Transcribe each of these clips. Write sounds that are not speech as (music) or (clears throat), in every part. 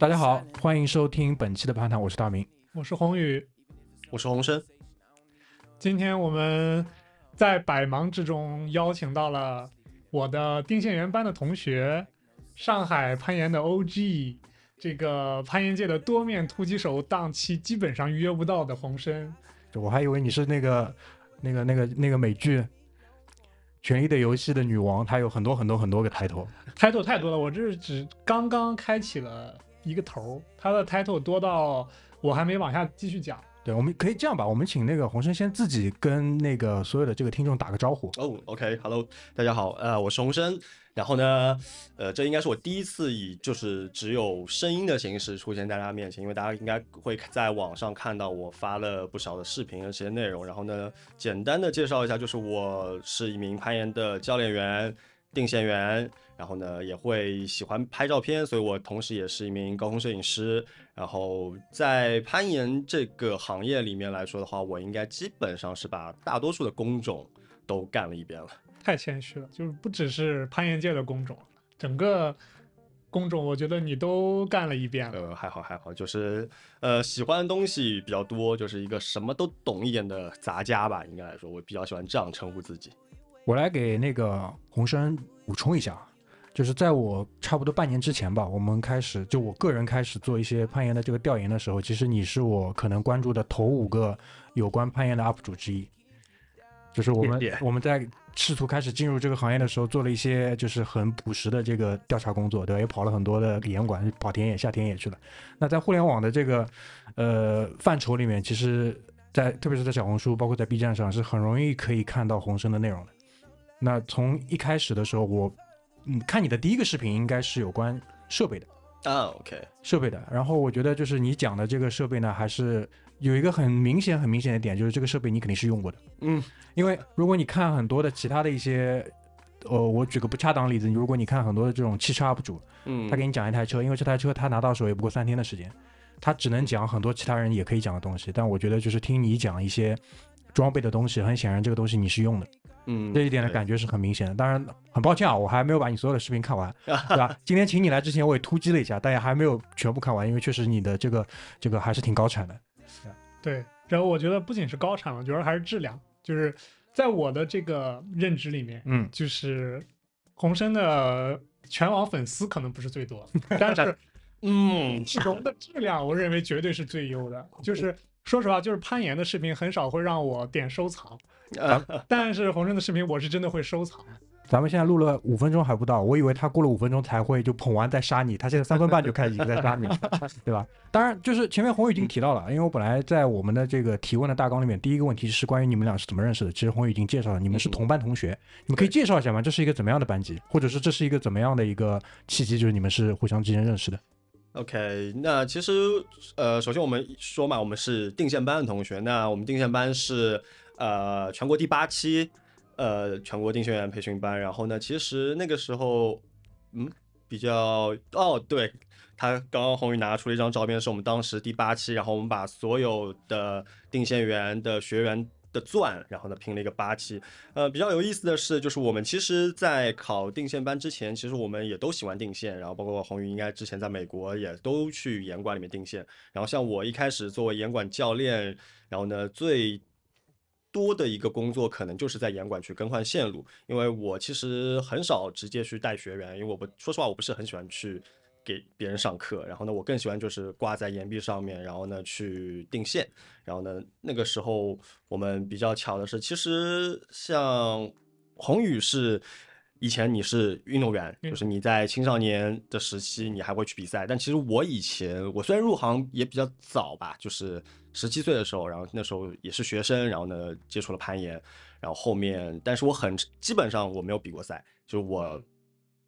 大家好欢迎收听本期的攀谈，我是大明。我是宏宇。我是洪生，今天我们在百忙之中邀请到了我的定县园班的同学，上海攀岩的 OG，这个攀岩界的多面突击手，档期基本上约不到的洪生。我还以为你是那个、那个、那个、那个美剧《权力的游戏》的女王，她有很多很多很多个 title。title 太多了，我这是只刚刚开启了一个头儿，她的 title 多到我还没往下继续讲。对，我们可以这样吧，我们请那个洪生先自己跟那个所有的这个听众打个招呼。哦，OK，Hello，、大家好，呃，我是洪生。然后呢，呃，这应该是我第一次以就是只有声音的形式出现在大家面前，因为大家应该会在网上看到我发了不少的视频的这些内容。然后呢，简单的介绍一下，就是我是一名攀岩的教练员、定线员，然后呢也会喜欢拍照片，所以我同时也是一名高空摄影师。然后在攀岩这个行业里面来说的话，我应该基本上是把大多数的工种都干了一遍了。太谦虚了，就是不只是攀岩界的工种，整个工种我觉得你都干了一遍了。呃，还好还好，就是呃喜欢的东西比较多，就是一个什么都懂一点的杂家吧，应该来说，我比较喜欢这样称呼自己。我来给那个洪生补充一下，就是在我差不多半年之前吧，我们开始就我个人开始做一些攀岩的这个调研的时候，其实你是我可能关注的头五个有关攀岩的 UP 主之一。就是我们我们在试图开始进入这个行业的时候，做了一些就是很朴实的这个调查工作，对吧？也跑了很多的岩馆，跑田野、下田野去了。那在互联网的这个呃范畴里面，其实在特别是在小红书，包括在 B 站上，是很容易可以看到红生的内容的。那从一开始的时候，我嗯看你的第一个视频应该是有关设备的，啊，OK，设备的。然后我觉得就是你讲的这个设备呢，还是有一个很明显、很明显的点，就是这个设备你肯定是用过的。嗯，因为如果你看很多的其他的一些，呃，我举个不恰当的例子，如果你看很多的这种汽车 UP 主，嗯，他给你讲一台车，因为这台车他拿到手也不过三天的时间，他只能讲很多其他人也可以讲的东西。但我觉得就是听你讲一些装备的东西，很显然这个东西你是用的，嗯，这一点的感觉是很明显的。当然，很抱歉啊，我还没有把你所有的视频看完，(laughs) 对吧？今天请你来之前我也突击了一下，但也还没有全部看完，因为确实你的这个这个还是挺高产的。对，然后我觉得不仅是高产，我觉得还是质量。就是在我的这个认知里面，嗯，就是红生的全网粉丝可能不是最多，但是 (laughs) 嗯，内容的质量，我认为绝对是最优的。就是说实话，就是攀岩的视频很少会让我点收藏，(laughs) 啊但是洪生的视频我是真的会收藏。咱们现在录了五分钟还不到，我以为他过了五分钟才会就捧完再杀你，他现在三分半就开始已经在杀你了，(laughs) 对吧？当然，就是前面红宇已经提到了，因为我本来在我们的这个提问的大纲里面，第一个问题是关于你们俩是怎么认识的。其实红宇已经介绍了，你们是同班同学，你们可以介绍一下吗？这是一个怎么样的班级，或者是这是一个怎么样的一个契机，就是你们是互相之间认识的？OK，那其实呃，首先我们说嘛，我们是定线班的同学。那我们定线班是呃全国第八期呃全国定线员培训班。然后呢，其实那个时候嗯比较哦对，他刚刚宏宇拿出了一张照片，是我们当时第八期，然后我们把所有的定线员的学员。的钻，然后呢拼了一个八七。呃，比较有意思的是，就是我们其实，在考定线班之前，其实我们也都喜欢定线，然后包括红宇应该之前在美国也都去严管里面定线。然后像我一开始作为严管教练，然后呢最多的一个工作可能就是在严管去更换线路，因为我其实很少直接去带学员，因为我不说实话我不是很喜欢去。给别人上课，然后呢，我更喜欢就是挂在岩壁上面，然后呢去定线，然后呢，那个时候我们比较巧的是，其实像宏宇是以前你是运动员，嗯就是你在青少年的时期你还会去比赛，但其实我以前我虽然入行也比较早吧，就是十七岁的时候，然后那时候也是学生，然后呢接触了攀岩，然后后面，但是我很基本上我没有比过赛，就是我。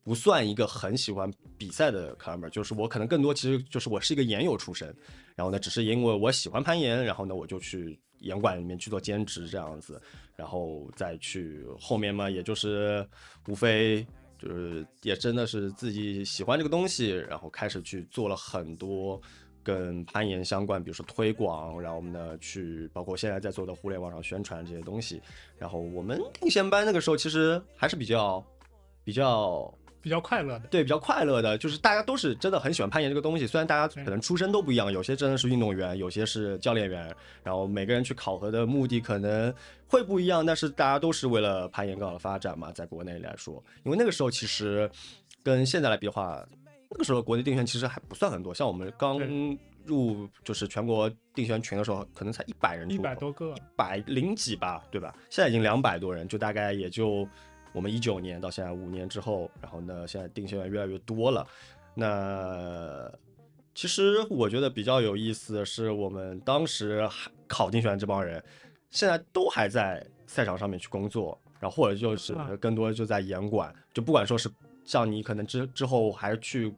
不算一个很喜欢比赛的 climber，就是我可能更多其实就是我是一个岩友出身，然后呢，只是因为我喜欢攀岩，然后呢，我就去岩馆里面去做兼职这样子，然后再去后面嘛，也就是无非就是也真的是自己喜欢这个东西，然后开始去做了很多跟攀岩相关，比如说推广，然后呢去包括现在在做的互联网上宣传这些东西。然后我们定线班那个时候其实还是比较比较比比较快乐的。对，比较快乐的，就是大家都是真的很喜欢攀岩这个东西。虽然大家可能出身都不一样，有些真的是运动员，有些是教练员，然后每个人去考核的目的可能会不一样，但是大家都是为了攀岩更好的发展嘛。在国内来说，因为那个时候其实跟现在来比的话，那个时候国内定选其实还不算很多，像我们刚入就是全国定选群的时候，可能才一百人一百多个，百零几吧，对吧？现在已经两百多人，就大概也就我们一九年到现在五年之后，然后呢，现在定学员越来越多了。那其实我觉得比较有意思的是，我们当时还考定学员这帮人，现在都还在赛场上面去工作，然后或者就是啊更多就在严管，就不管说是像你可能之之后还是去，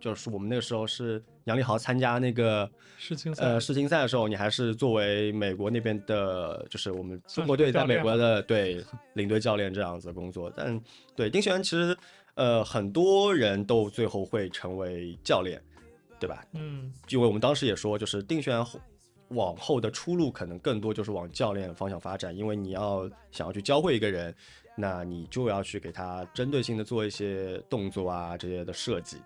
就是我们那个时候是杨立豪参加那个世青赛呃世青赛的时候，你还是作为美国那边的，就是我们中国队在美国的 (laughs) 对领队教练这样子的工作。但对丁学员其实呃很多人都最后会成为教练，对吧？嗯，因为我们当时也说，就是丁学员后往后的出路可能更多就是往教练方向发展，因为你要想要去教会一个人，那你就要去给他针对性的做一些动作啊这些的设计，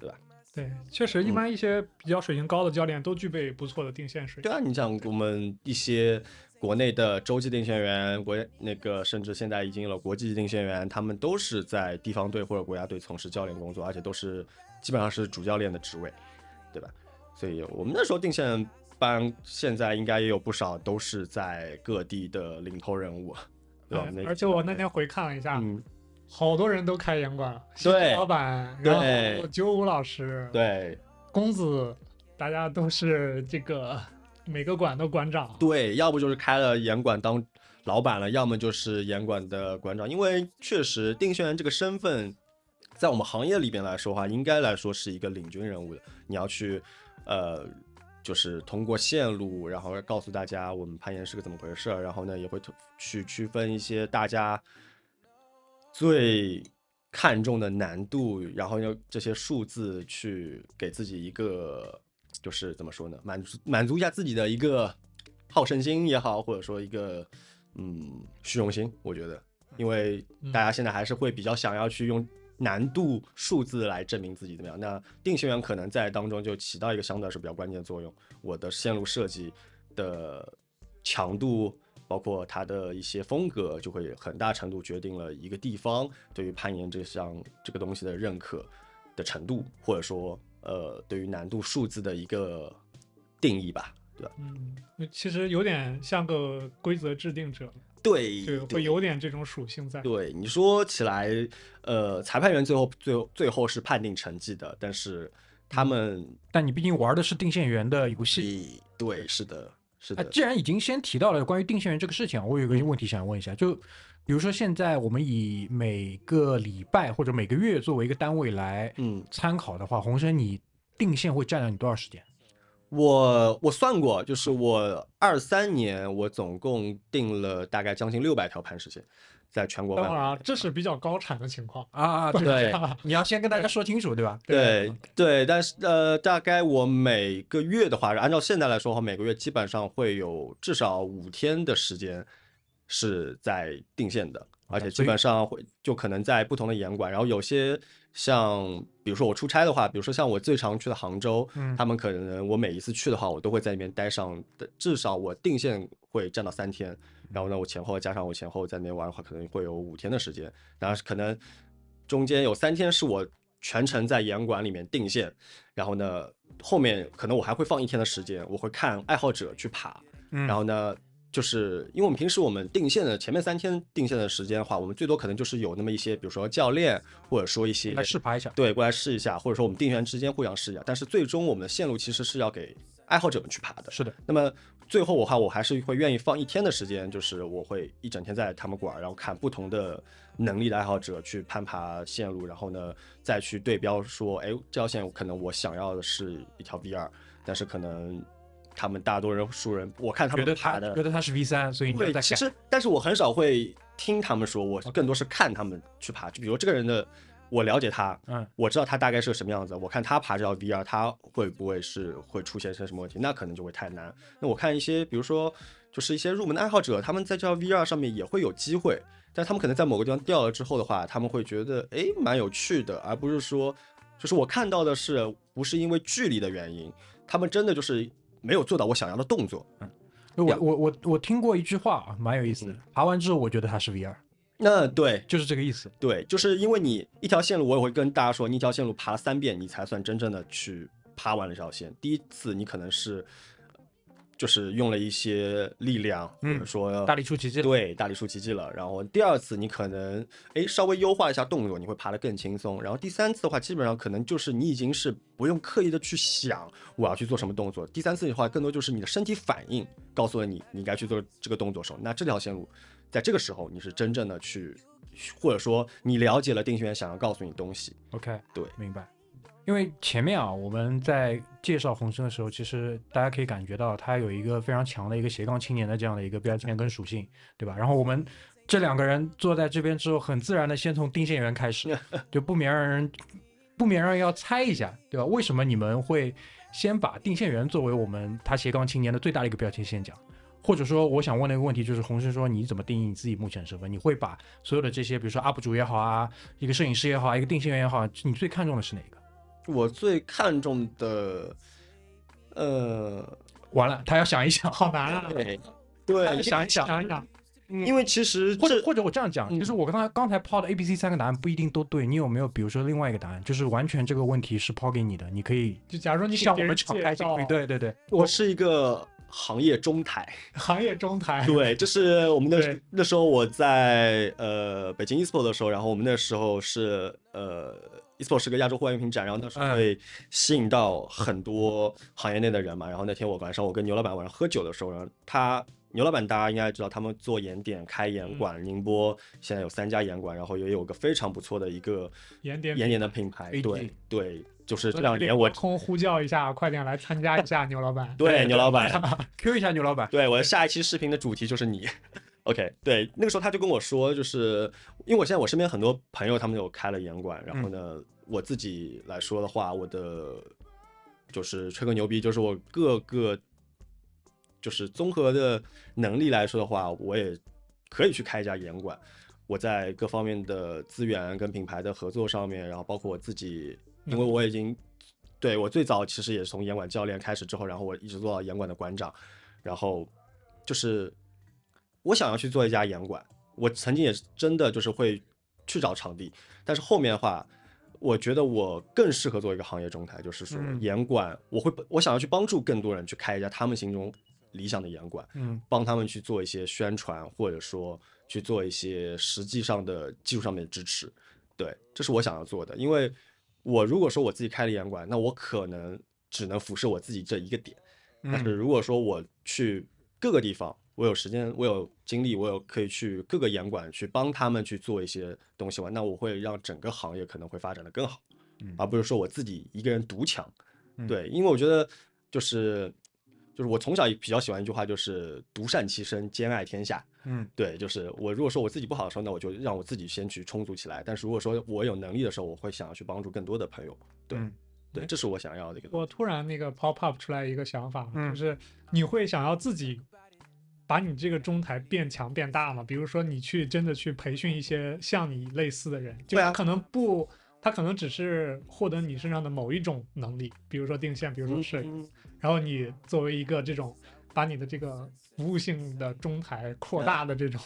对吧？对，确实，一嗯般一些比较水平高的教练都具备不错的定线水平。对啊，你像我们一些国内的洲际定线员，国那个甚至现在已经有了国际定线员，他们都是在地方队或者国家队从事教练工作，而且都是基本上是主教练的职位，对吧？所以我们那时候定线班现在应该也有不少都是在各地的领头人物，对而且我那天回看了一下，嗯，好多人都开严管了，对老板，对然后九五老师，对公子，大家都是这个每个馆的馆长。对，要不就是开了严管当老板了，要么就是严管的馆长。因为确实定线员这个身份，在我们行业里边来说的话，应该来说是一个领军人物的。你要去，呃，就是通过线路，然后告诉大家我们攀岩是个怎么回事儿，然后呢也会去区分一些大家最看重的难度，然后用这些数字去给自己一个，就是怎么说呢，满足满足一下自己的一个好胜心也好，或者说一个嗯虚荣心，我觉得，因为大家现在还是会比较想要去用难度数字来证明自己怎么样。那定型员可能在当中就起到一个相对来说比较关键的作用。我的线路设计的强度，包括它的一些风格，就会很大程度决定了一个地方对于攀岩这项这个东西的认可的程度，或者说呃对于难度数字的一个定义吧，对吧？嗯，其实有点像个规则制定者，对对，会有点这种属性在。对，你说起来，呃，裁判员最后最后最后是判定成绩的，但是他们，但你毕竟玩的是定线员的游戏。对，是的，是啊的，，既然已经先提到了关于定线员这个事情啊，我有个问题想问一下，就比如说现在我们以每个礼拜或者每个月作为一个单位来嗯，参考的话，洪生你定线会占了你多少时间？我我算过，就是我二三年我总共定了大概将近六百条磐石线，在全国范围内。等会儿啊，这是比较高产的情况。啊，对你要先跟大家说清楚，对吧？对对，但是呃，大概我每个月的话，按照现在来说的话，每个月基本上会有至少五天的时间是在定线的，而且基本上会就可能在不同的严管，然后有些像比如说我出差的话，比如说像我最常去的杭州，嗯他们可能我每一次去的话，我都会在那边待上的，至少我定线会占到三天，然后呢，我前后加上我前后在那边玩的话，可能会有五天的时间，当然后可能中间有三天是我全程在严管里面定线，然后呢，后面可能我还会放一天的时间，我会看爱好者去爬，嗯。然后呢，就是因为我们平时我们定线的前面三天定线的时间的话，我们最多可能就是有那么一些，比如说教练，或者说一些来试爬一下。对过来试一下，或者说我们定员之间互相试一下，但是最终我们的线路其实是要给爱好者们去爬的。是的，那么最后的话，我还是会愿意放一天的时间，就是我会一整天在他们馆儿，然后看不同的能力的爱好者去攀爬线路，然后呢再去对标说，哎，这条线可能我想要的是一条 V 二，但是可能他们大多数人，我看他们爬的觉得他是 V 三，所以你要会，再改。其实，但是我很少会听他们说，我更多是看他们去爬。就比如这个人的，我了解他，嗯，我知道他大概是个什么样子，我看他爬这条 VR，他会不会是会出现些什么问题？那可能就会太难。那我看一些，比如说就是一些入门的爱好者，他们在这 VR 上面也会有机会，但他们可能在某个地方掉了之后的话，他们会觉得诶蛮有趣的，而不是说，就是我看到的是不是因为距离的原因，他们真的就是没有做到我想要的动作。嗯我我我我听过一句话啊，蛮有意思的。爬完之后，我觉得他是 VR，那对就是这个意思。对，就是因为你一条线路，我也会跟大家说，你一条线路爬了三遍，你才算真正的去爬完了这条线。第一次你可能是就是用了一些力量，或者嗯说大力出奇迹。对，大力出奇迹了。然后第二次你可能哎稍微优化一下动作，你会爬得更轻松。然后第三次的话，基本上可能就是你已经是不用刻意的去想我要去做什么动作。第三次的话，更多就是你的身体反应告诉了你你该去做这个动作的时候，那这条线路在这个时候你是真正的去，或者说你了解了定心丸想要告诉你东西。OK，对明白。因为前面啊，我们在介绍红生的时候，其实大家可以感觉到他有一个非常强的一个斜杠青年的这样的一个标签跟属性，对吧？然后我们这两个人坐在这边之后，很自然的先从定线员开始，(laughs) 就不免让人不免让人要猜一下，对吧？为什么你们会先把定线员作为我们他斜杠青年的最大的一个标签先讲？或者说，我想问的一个问题就是，红生说你怎么定义你自己目前的身份？你会把所有的这些，比如说 UP 主也好啊，一个摄影师也好啊，一个定性员也好，你最看重的是哪个？我最看重的，呃，完了，他要想一想，好难啊！对对，想一想，想一想，因为其实或者或者我这样讲，嗯就是我刚才刚才抛的 A、B、C 三个答案不一定都对，你有没有比如说另外一个答案，就是完全这个问题是抛给你的，你可以就假如说你给向我们敞开心扉，对对对，我是一个行业中台。行业中台，对，就是我们那那时候我在呃北京 eSport 的时候，然后我们那时候是呃 eSport 是个亚洲户外用品展，然后那时候嗯会吸引到很多行业内的人嘛。然后那天我晚上我跟牛老板晚上喝酒的时候，然后他牛老板大家应该知道，他们做盐点开盐馆，宁波现在有三家盐馆，然后也有个非常不错的一个盐点盐点的品牌。对对，就是这两年我空呼叫一下，快点来参加一下，(laughs) 牛老板。对牛老板。Q 一下牛老板，对，我下一期视频的主题就是你。OK，对，那个时候他就跟我说，就是因为我现在我身边很多朋友他们有开了严管，然后呢，我自己来说的话，我的就是吹个牛逼，就是我各个就是综合的能力来说的话，我也可以去开一家严管。我在各方面的资源跟品牌的合作上面，然后包括我自己，因为我已经对我最早其实也是从严管教练开始之后，然后我一直做到严管的馆长，然后就是我想要去做一家严管，我曾经也是真的就是会去找场地，但是后面的话，我觉得我更适合做一个行业中台，就是说嗯严管，我会我想要去帮助更多人去开一家他们心中理想的严管，嗯帮他们去做一些宣传，或者说去做一些实际上的技术上面的支持。对，这是我想要做的。因为我如果说我自己开了严馆，那我可能只能俯视我自己这一个点。但是嗯如果说我去各个地方，我有时间，我有精力，我有可以去各个严馆去帮他们去做一些东西嘛，那我会让整个行业可能会发展的更好，嗯而不是说我自己一个人独强。嗯对，因为我觉得就是就是我从小也比较喜欢一句话，就是独善其身，兼爱天下。嗯对，就是我如果说我自己不好的时候，那我就让我自己先去充足起来。但是如果说我有能力的时候，我会想要去帮助更多的朋友。对嗯对，这是我想要的一个。我突然那个 pop up 出来一个想法，嗯就是你会想要自己把你这个中台变强变大吗？比如说你去真的去培训一些像你类似的人，就可能不，他可能只是获得你身上的某一种能力，比如说定线，比如说摄影，嗯然后你作为一个这种把你的这个服务性的中台扩大的这种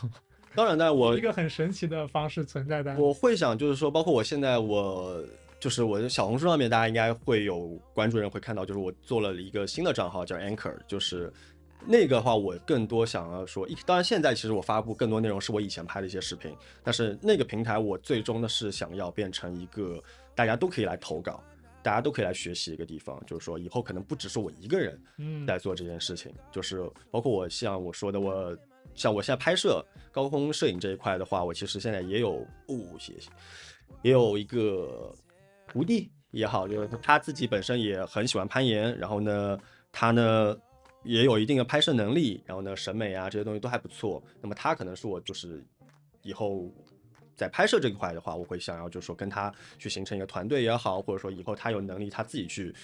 当然，当然我 (laughs) 一个很神奇的方式存在的。我会想，就是说，包括我现在我就是我的小红书上面，大家应该会有关注人会看到，就是我做了一个新的账号叫 Anchor，就是那个话，我更多想要说，一当然现在其实我发布更多内容是我以前拍的一些视频，但是那个平台我最终呢是想要变成一个大家都可以来投稿。大家都可以来学习一个地方，就是说以后可能不只是我一个人嗯，在做这件事情，就是包括我像我说的，我像我现在拍摄高空摄影这一块的话，我其实现在也有哦，谢谢，也有一个徒弟也好，就是他自己本身也很喜欢攀岩，然后呢，他呢也有一定的拍摄能力，然后呢，审美啊这些东西都还不错。那么他可能是我就是以后在拍摄这一块的话，我会想要就是说跟他去形成一个团队也好，或者说以后他有能力他自己去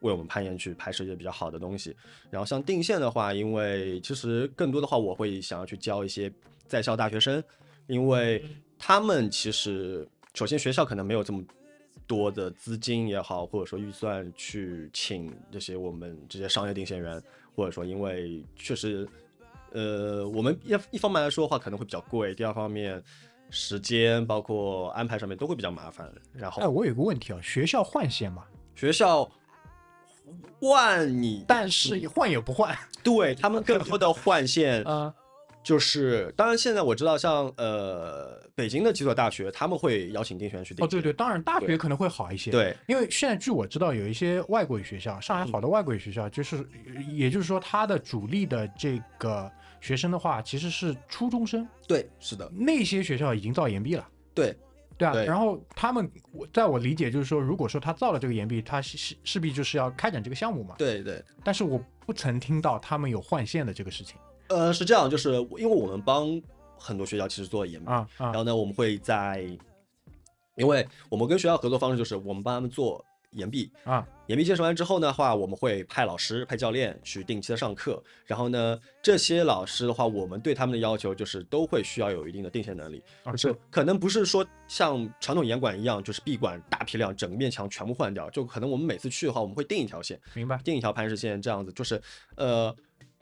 为我们攀岩去拍摄一些比较好的东西。然后像定线的话，因为其实更多的话，我会想要去教一些在校大学生，因为他们其实首先学校可能没有这么多的资金也好，或者说预算去请这些我们这些商业定线员，或者说因为确实，呃，我们一一方面来说的话可能会比较贵，第二方面时间包括安排上面都会比较麻烦。然后哎，我有个问题啊，学校换线吗，学校换你，但是换也不换对他们更多的换线 (laughs) 啊。就是，当然现在我知道像呃北京的几所大学，他们会邀请丁璇去哦，对对，当然大学可能会好一些。。对因为现在据我知道，有一些外国语学校，上海好的外国语学校，就是也就是说，它的主力的这个学生的话，其实是初中生，对，是的，那些学校已经造岩壁了。对对啊，对然后他们，我在我理解就是说，如果说他造了这个岩壁，他势势势必就是要开展这个项目嘛。对对。但是我不曾听到他们有换线的这个事情呃，是这样，就是因为我们帮很多学校其实做研毕，啊啊。然后呢，我们会在，因为我们跟学校合作方式就是我们帮他们做研毕，啊。研毕结束完之后的话，我们会派老师、派教练去定期的上课。然后呢，这些老师的话，我们对他们的要求就是都会需要有一定的定线能力，啊就是可能不是说像传统严管一样，就是闭馆大批量整面墙全部换掉，就可能我们每次去的话，我们会定一条线，明白。定一条磐石线这样子，就是呃，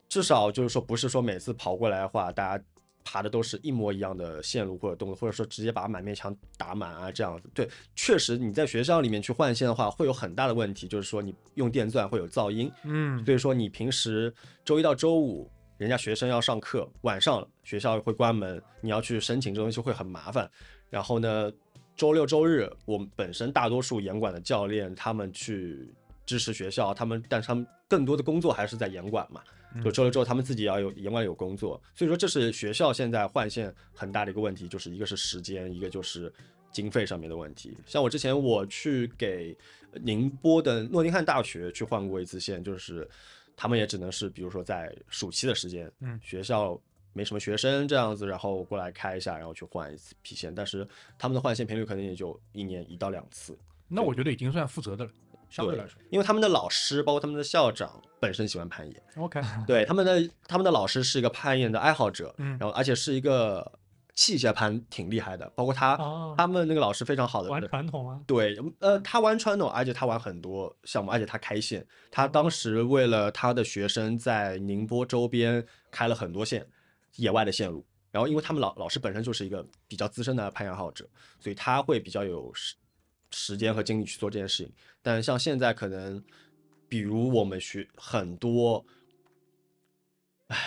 至少就是说不是说每次跑过来的话，大家爬的都是一模一样的线路或者动作，或者说直接把满面墙打满啊这样子。对，确实你在学校里面去换线的话，会有很大的问题，就是说你用电钻会有噪音，嗯所以说你平时周一到周五。人家学生要上课，晚上学校会关门，你要去申请这东西会很麻烦。然后呢，周六周日我们本身大多数严管的教练他们去支持学校，他们但是他们更多的工作还是在严管嘛。就周六周日他们自己也要有严管有工作，所以说这是学校现在换线很大的一个问题，就是一个是时间，一个就是经费上面的问题。像我之前我去给宁波的诺丁汉大学去换过一次线，就是他们也只能是比如说在暑期的时间，嗯学校没什么学生这样子，然后过来开一下，然后去换一次皮线，但是他们的换线频率可能也就一年一到两次。那我觉得已经算负责的了，相对对来说。因为他们的老师，包括他们的校长本身喜欢攀岩，OK，(laughs) 对他们的他们的老师是一个攀岩的爱好者，嗯然后而且是一个器械攀挺厉害的，包括他、哦他们那个老师非常好的，玩传统啊，对，呃，他玩传统，而且他玩很多项目，而且他开线，他当时为了他的学生在宁波周边开了很多线，野外的线路。然后，因为他们老老师本身就是一个比较资深的攀岩爱好者，所以他会比较有时时间和精力去做这件事情。但像现在可能，比如我们学很多，唉，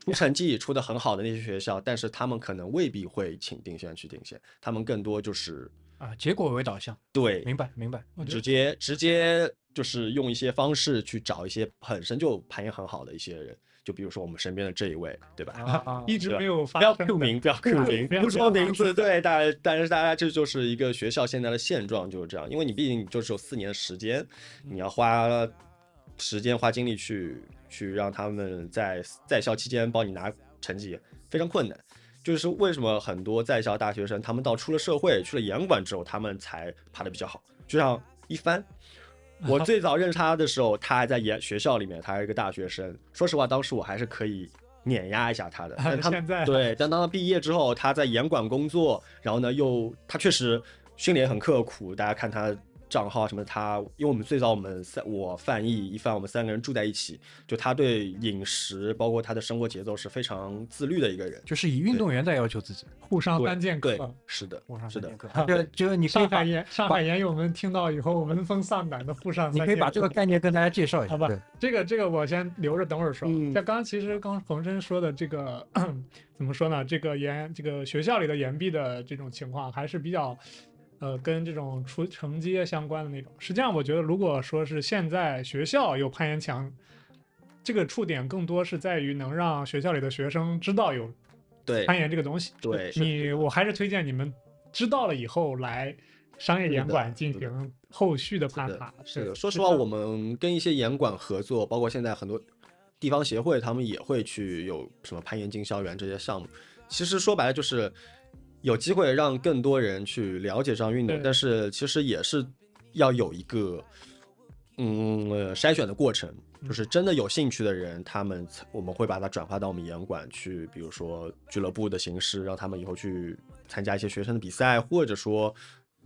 出成绩出的很好的那些学校，但是他们可能未必会请定线去定线，他们更多就是啊，结果为导向，对明白明白。直接直接就是用一些方式去找一些本身就排名很好的一些人，就比如说我们身边的这一位，对吧？啊啊，一直没有发不要生 Q 名，不要 Q 名，不要说名字。对，大家，但是大家这就是一个学校现在的现状，就是这样。因为你毕竟就只有四年的时间，你要花时间花精力去去让他们在在校期间帮你拿成绩，非常困难。就是为什么很多在校大学生，他们到出了社会，去了严管之后，他们才爬得比较好。就像一帆，(laughs) 我最早认识他的时候，他还在研学校里面，他还是一个大学生。说实话，当时我还是可以碾压一下他的。(laughs) 但他现在对，但当他毕业之后，他在严管工作，然后呢，又他确实训练很刻苦。大家看他账号什么的，他因为我们最早我们三我范毅一范我们三个人住在一起，就他对饮食包括他的生活节奏是非常自律的一个人。就是以运动员在要求自己，沪上对三剑对客。，是的沪上，是的三剑。(laughs) 客。就就你 (laughs) 上海研上海研友们听到以后闻风丧胆的沪上三。(laughs) 你可以把这个概念跟大家介绍一下。好吧，这个这个我先留着等会儿说。嗯像刚刚其实刚冯生说的这个 (clears throat) 怎么说呢？这个研这个学校里的研毕的这种情况还是比较。呃，跟这种出成绩相关的那种，实际上我觉得，如果说是现在学校有攀岩墙，这个触点更多是在于能让学校里的学生知道有对攀岩这个东西。对你我还是推荐你们知道了以后来商业严管进行后续的攀爬。是的，说实话，我们跟一些严管合作，包括现在很多地方协会，他们也会去有什么攀岩经销员这些项目。其实说白了就是有机会让更多人去了解这项运动，但是其实也是要有一个嗯呃筛选的过程，就是真的有兴趣的人，他们我们会把它转化到我们严管去，比如说俱乐部的形式，让他们以后去参加一些学生的比赛，或者说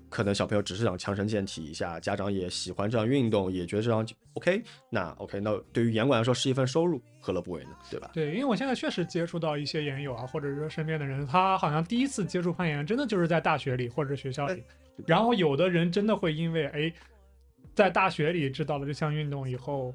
可能小朋友只是想强身健体一下，家长也喜欢这样运动，也觉得这样 OK，那 OK，那对于严管来说是一份收入，何乐不为呢？对吧？对，因为我现在确实接触到一些研友啊，或者说身边的人，他好像第一次接触攀岩，真的就是在大学里或者学校里。然后有的人真的会因为哎，在大学里知道了这项运动以后，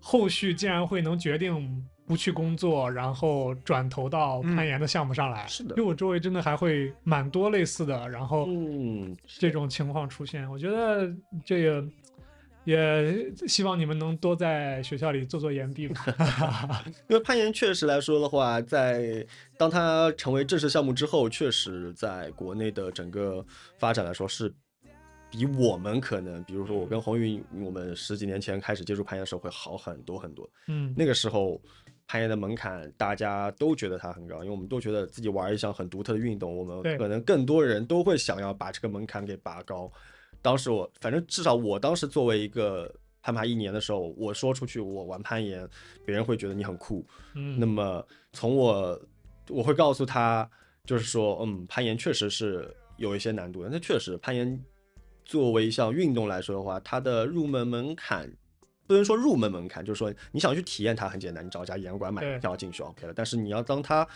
后续竟然会能决定不去工作，然后转投到攀岩的项目上来。是的因为我周围真的还会蛮多类似的，然后嗯，这种情况出现。我觉得这个也希望你们能多在学校里做做岩壁吧。(laughs) 因为攀岩确实来说的话，在当它成为正式项目之后，确实在国内的整个发展来说是比我们可能，比如说我跟红云，我们十几年前开始接触攀岩的时候会好很多很多。嗯，那个时候攀岩的门槛大家都觉得它很高，因为我们都觉得自己玩一项很独特的运动，我们可能更多人都会想要把这个门槛给拔高。当时我反正至少我当时作为一个攀爬一年的时候，我说出去我玩攀岩，别人会觉得你很酷。嗯，那么从我我会告诉他，就是说，嗯，攀岩确实是有一些难度的。那确实，攀岩作为一项运动来说的话，它的入门门槛不能说入门门槛，就是说你想去体验它很简单，你找一家岩馆买对票进去 OK 了。但是你要当它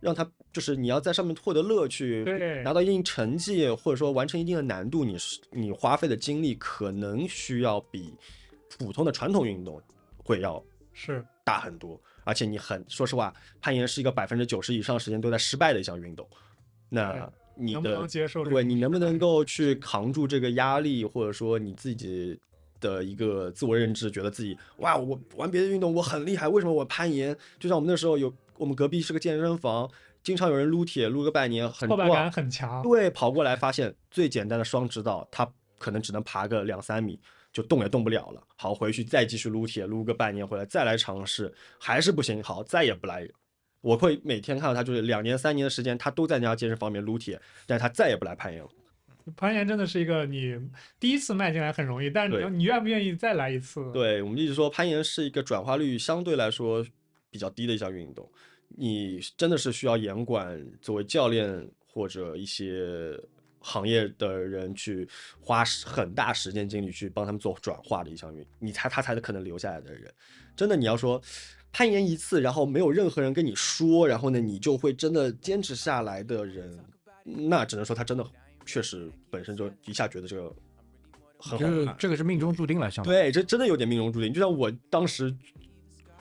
让它就是你要在上面获得乐趣，对拿到一定成绩，或者说完成一定的难度，你是你花费的精力可能需要比普通的传统运动会要是大很多，而且你很说实话，攀岩是一个百分之九十以上时间都在失败的一项运动。那你的对你能不能够去扛住这个压力，或者说你自己的一个自我认知，觉得自己哇，我玩别的运动我很厉害，为什么我攀岩？就像我们那时候有，我们隔壁是个健身房，经常有人撸铁，撸个半年，很壮挫败感很强。对，跑过来发现最简单的双指导，他可能只能爬个两三米，就动也动不了了。好，回去再继续撸铁，撸个半年回来再来尝试，还是不行。好，再也不来。我会每天看到他，就是两年三年的时间，他都在那家健身房里面撸铁，但是他再也不来攀岩了。攀岩真的是一个你第一次迈进来很容易，但是你你愿不愿意再来一次？对我们一直说，攀岩是一个转化率相对来说比较低的一项运动，你真的是需要严管作为教练或者一些行业的人去花时很大时间精力去帮他们做转化的一项运，你才他才可能留下来的人。真的，你要说攀岩一次，然后没有任何人跟你说，然后呢，你就会真的坚持下来的人，那只能说他真的确实本身就一下觉得这个很好就是。这个是命中注定了，相当于对，这真的有点命中注定。就像我当时，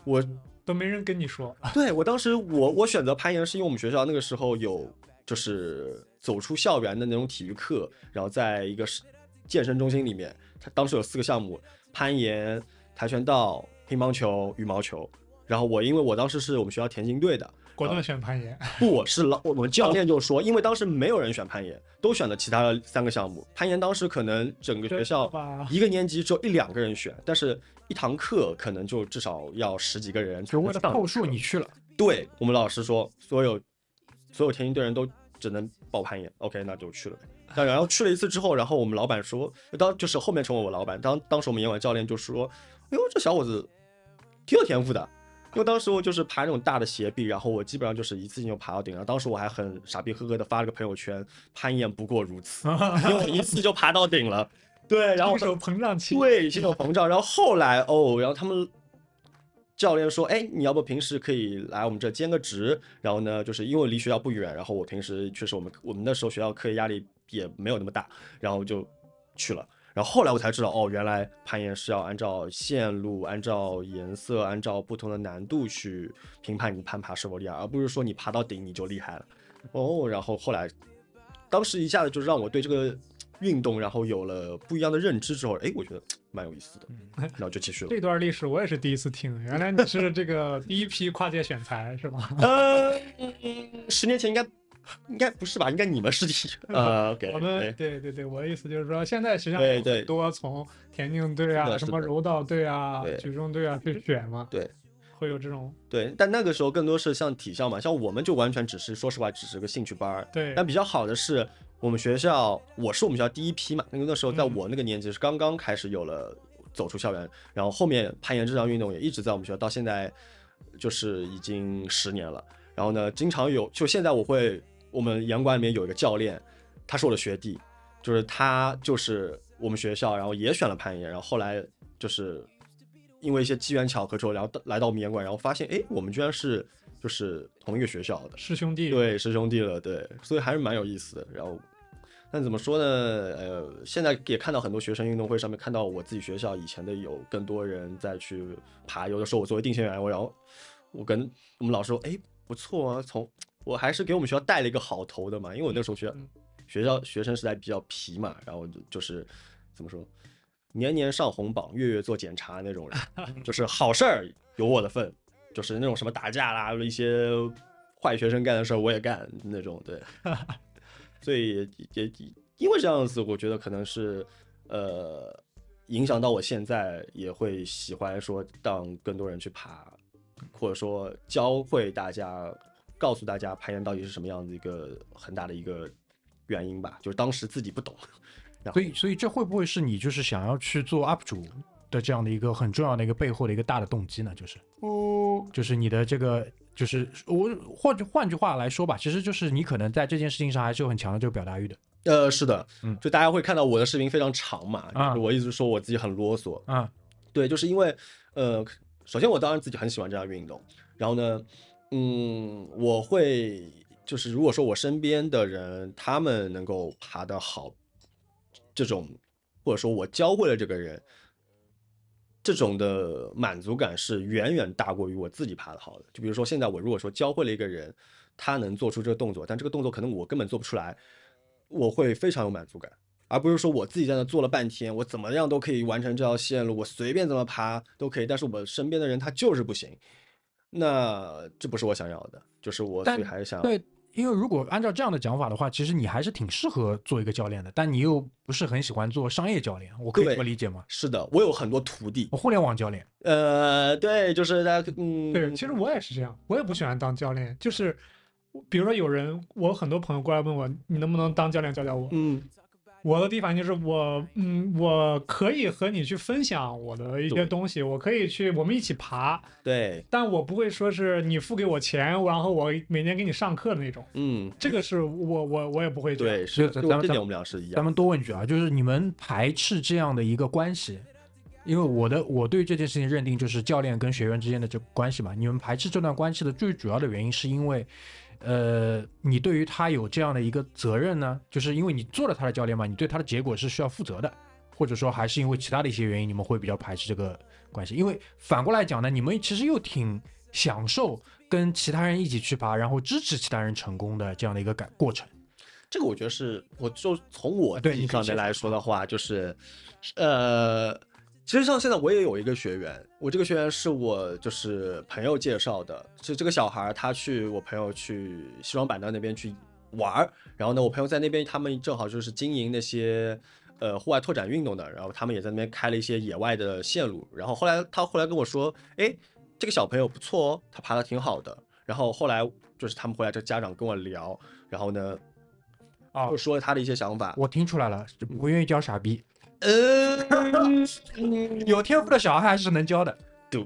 我都没人跟你说。对我当时我我选择攀岩是因为我们学校那个时候有就是走出校园的那种体育课，然后在一个是健身中心里面，它当时有四个项目：攀岩、跆拳道、乒乓球、羽毛球。然后我因为我当时是我们学校田径队的，果断选攀岩，不是老 (laughs) 我们教练就说，因为当时没有人选攀岩，都选了其他的三个项目。攀岩当时可能整个学校？一个年级只有一两个人选，但是一堂课可能就至少要十几个人。就为了凑数你去了，对我们老师说，所有所有田径队人都只能报攀岩。OK，那就去了呗。但然后去了一次之后，然后我们老板说，当就是后面成为我老板，当当时我们演完教练就说，哎呦这小伙子挺有天赋的。因为当时我就是爬那种大的斜壁，然后我基本上就是一次性就爬到顶了。当时我还很傻逼呵呵的发了个朋友圈，攀岩不过如此，(laughs) 因为我一次就爬到顶了。对，然后新手膨胀期，对，心有膨胀。然后后来哦，然后他们教练说，哎，你要不平时可以来我们这兼个职？然后呢，就是因为离学校不远，然后我平时确实我们我们那时候学校课业压力也没有那么大，然后就去了。然后后来我才知道，哦，原来攀岩是要按照线路、按照颜色、按照不同的难度去评判你攀爬是否厉害，而不是说你爬到顶你就厉害了。哦，然后后来，当时一下子就让我对这个运动，然后有了不一样的认知之后，哎，我觉得蛮有意思的，然后就继续了。这段历史我也是第一次听，原来你是这个第一批跨界选材是吧？(laughs) 呃，十年前应该 (laughs) 应该不是吧？应该你们是第一。呃，OK，我们对对对对，我的意思就是说，现在实际上有很多从田径队啊、什么柔道队啊、举重队啊去选嘛，对会有这种对，但那个时候更多是像体校嘛，像我们就完全只是说实话，只是个兴趣班儿。对但比较好的是，我们学校，我是我们学校第一批嘛，那个那时候在嗯我那个年级是刚刚开始有了走出校园，然后后面攀岩这项运动也一直在我们学校，到现在就是已经十年了。然后呢，经常有，就现在我会，我们岩馆里面有一个教练，他是我的学弟，就是他就是我们学校，然后也选了攀岩，然后后来就是因为一些机缘巧合之后，然后到来到我们岩馆，然后发现，哎，我们居然是就是同一个学校的，师兄弟，对，师兄弟了，对，所以还是蛮有意思的。然后，但怎么说呢？呃，现在也看到很多学生运动会上面看到我自己学校以前的有更多人在去爬，有的时候我作为定线员，我然后我跟我们老师说，哎，不错啊，从我还是给我们学校带了一个好头的嘛，因为我那时候学学校学生时代比较皮嘛，然后就就是怎么说，年年上红榜，月月做检查那种人，(laughs) 就是好事儿有我的份，就是那种什么打架啦，一些坏学生干的事儿我也干那种，对，(laughs) 所以也也因为这样子，我觉得可能是呃影响到我现在也会喜欢说让更多人去爬，或者说教会大家，告诉大家攀岩到底是什么样子一个很大的一个原因吧，就是当时自己不懂，然后所以，所以这会不会是你就是想要去做 UP 主的这样的一个很重要的一个背后的一个大的动机呢？就是，哦，就是你的这个，就是我或者换句话来说吧，其实就是你可能在这件事情上还是有很强的这个表达欲的呃，是的，嗯就大家会看到我的视频非常长嘛，我一直说我自己很啰嗦，啊。对，就是因为呃，首先我当然自己很喜欢这项运动，然后呢，嗯，我会就是如果说我身边的人他们能够爬得好，这种或者说我教会了这个人，这种的满足感是远远大过于我自己爬得好的。就比如说现在我如果说教会了一个人，他能做出这个动作，但这个动作可能我根本做不出来，我会非常有满足感。而不是说我自己在那做了半天，我怎么样都可以完成这条线路，我随便怎么爬都可以，但是我身边的人他就是不行，那这不是我想要的，就是我所但以还是想对，因为如果按照这样的讲法的话，其实你还是挺适合做一个教练的，但你又不是很喜欢做商业教练，我可以这么理解吗？是的，我有很多徒弟，我互联网教练，呃，对，就是大家嗯，对，其实我也是这样，我也不喜欢当教练，就是比如说有人，我很多朋友过来问我，你能不能当教练教教我？嗯，我的地方就是我，嗯，我可以和你去分享我的一些东西，我可以去我们一起爬，对，但我不会说是你付给我钱，然后我每年给你上课的那种，嗯，这个是我我我也不会。对，是，咱咱们咱这点我们俩是一样，咱们多问一句啊，就是你们排斥这样的一个关系，因为我的我对这件事情认定就是教练跟学员之间的这关系嘛。你们排斥这段关系的最主要的原因是因为，呃，你对于他有这样的一个责任呢，就是因为你做了他的教练嘛，你对他的结果是需要负责的，或者说还是因为其他的一些原因，你们会比较排斥这个关系。因为反过来讲呢，你们其实又挺享受跟其他人一起去爬，然后支持其他人成功的这样的一个感过程。这个我觉得是，我就从我对你上面来说的话，就是，呃，其实像现在我也有一个学员，我这个学员是我就是朋友介绍的，是这个小孩儿他去我朋友去西双版纳那边去玩儿，然后呢，我朋友在那边他们正好就是经营那些呃户外拓展运动的，然后他们也在那边开了一些野外的线路，然后后来他后来跟我说，哎，这个小朋友不错哦，他爬的挺好的，然后后来就是他们回来，这家长跟我聊，然后呢。啊就说了他的一些想法。我听出来了，不愿意教傻逼。呃，有天赋的小孩还是能教的。对，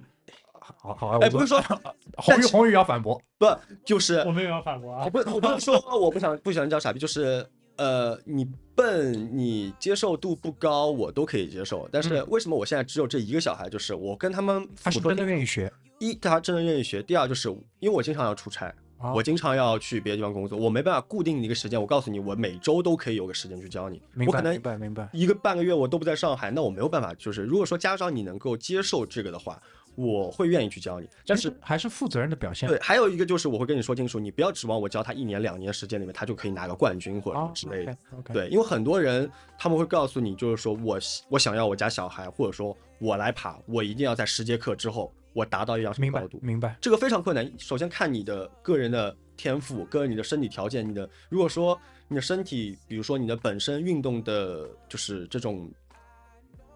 好好，我哎，不是说 (laughs) 红宇红宇要反驳，(laughs) 不，就是我没有要反驳啊我，不我不是说我不想不喜欢叫傻逼，就是呃，你笨，你接受度不高，我都可以接受。但是为什么我现在只有这一个小孩？就是我跟他们他是真的愿意学。一，他真的愿意学；第二，就是因为我经常要出差，啊我经常要去别的地方工作，我没办法固定一个时间。我告诉你，我每周都可以有个时间去教你。明白我可能明白明白。一个半个月我都不在上海，那我没有办法。就是如果说家长你能够接受这个的话，我会愿意去教你。但是还是负责任的表现。对，还有一个就是我会跟你说清楚，你不要指望我教他一年两年时间里面他就可以拿个冠军或者什么啊之类的。对，因为很多人他们会告诉你，就是说我我想要我家小孩，或者说我来爬，我一定要在十节课之后我达到一样什么明白高度。明白。这个非常困难。首先看你的个人的天赋，个人你的身体条件，你的如果说你的身体，比如说你的本身运动的，就是这种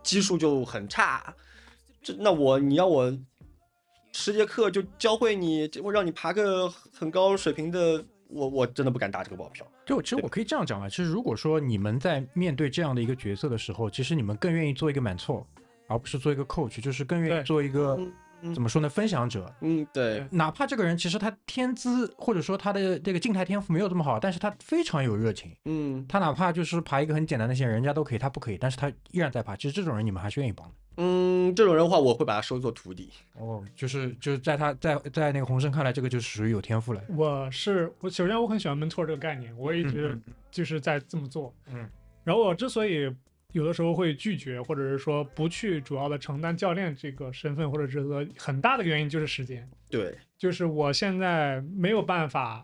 基数就很差，这那我你要我十节课就教会你，我让你爬个很高水平的，我我真的不敢打这个保票。就其实我可以这样讲啊，其实如果说你们在面对这样的一个角色的时候，其实你们更愿意做一个满错，而不是做一个 coach，就是更愿意做一个嗯怎么说呢，分享者。嗯，对，哪怕这个人其实他天资或者说他的这个静态天赋没有这么好，但是他非常有热情。嗯他哪怕就是爬一个很简单的线，人家都可以，他不可以，但是他依然在爬。其实这种人你们还是愿意帮的。嗯，这种人的话，我会把他收做徒弟。哦，就是就是在他在在那个洪生看来，这个就属于有天赋了。我是我首先我很喜欢 mentor 这个概念，我一直嗯就是在这么做。嗯，然后我之所以有的时候会拒绝，或者是说不去主要的承担教练这个身份或者职责，很大的原因就是时间。对，就是我现在没有办法，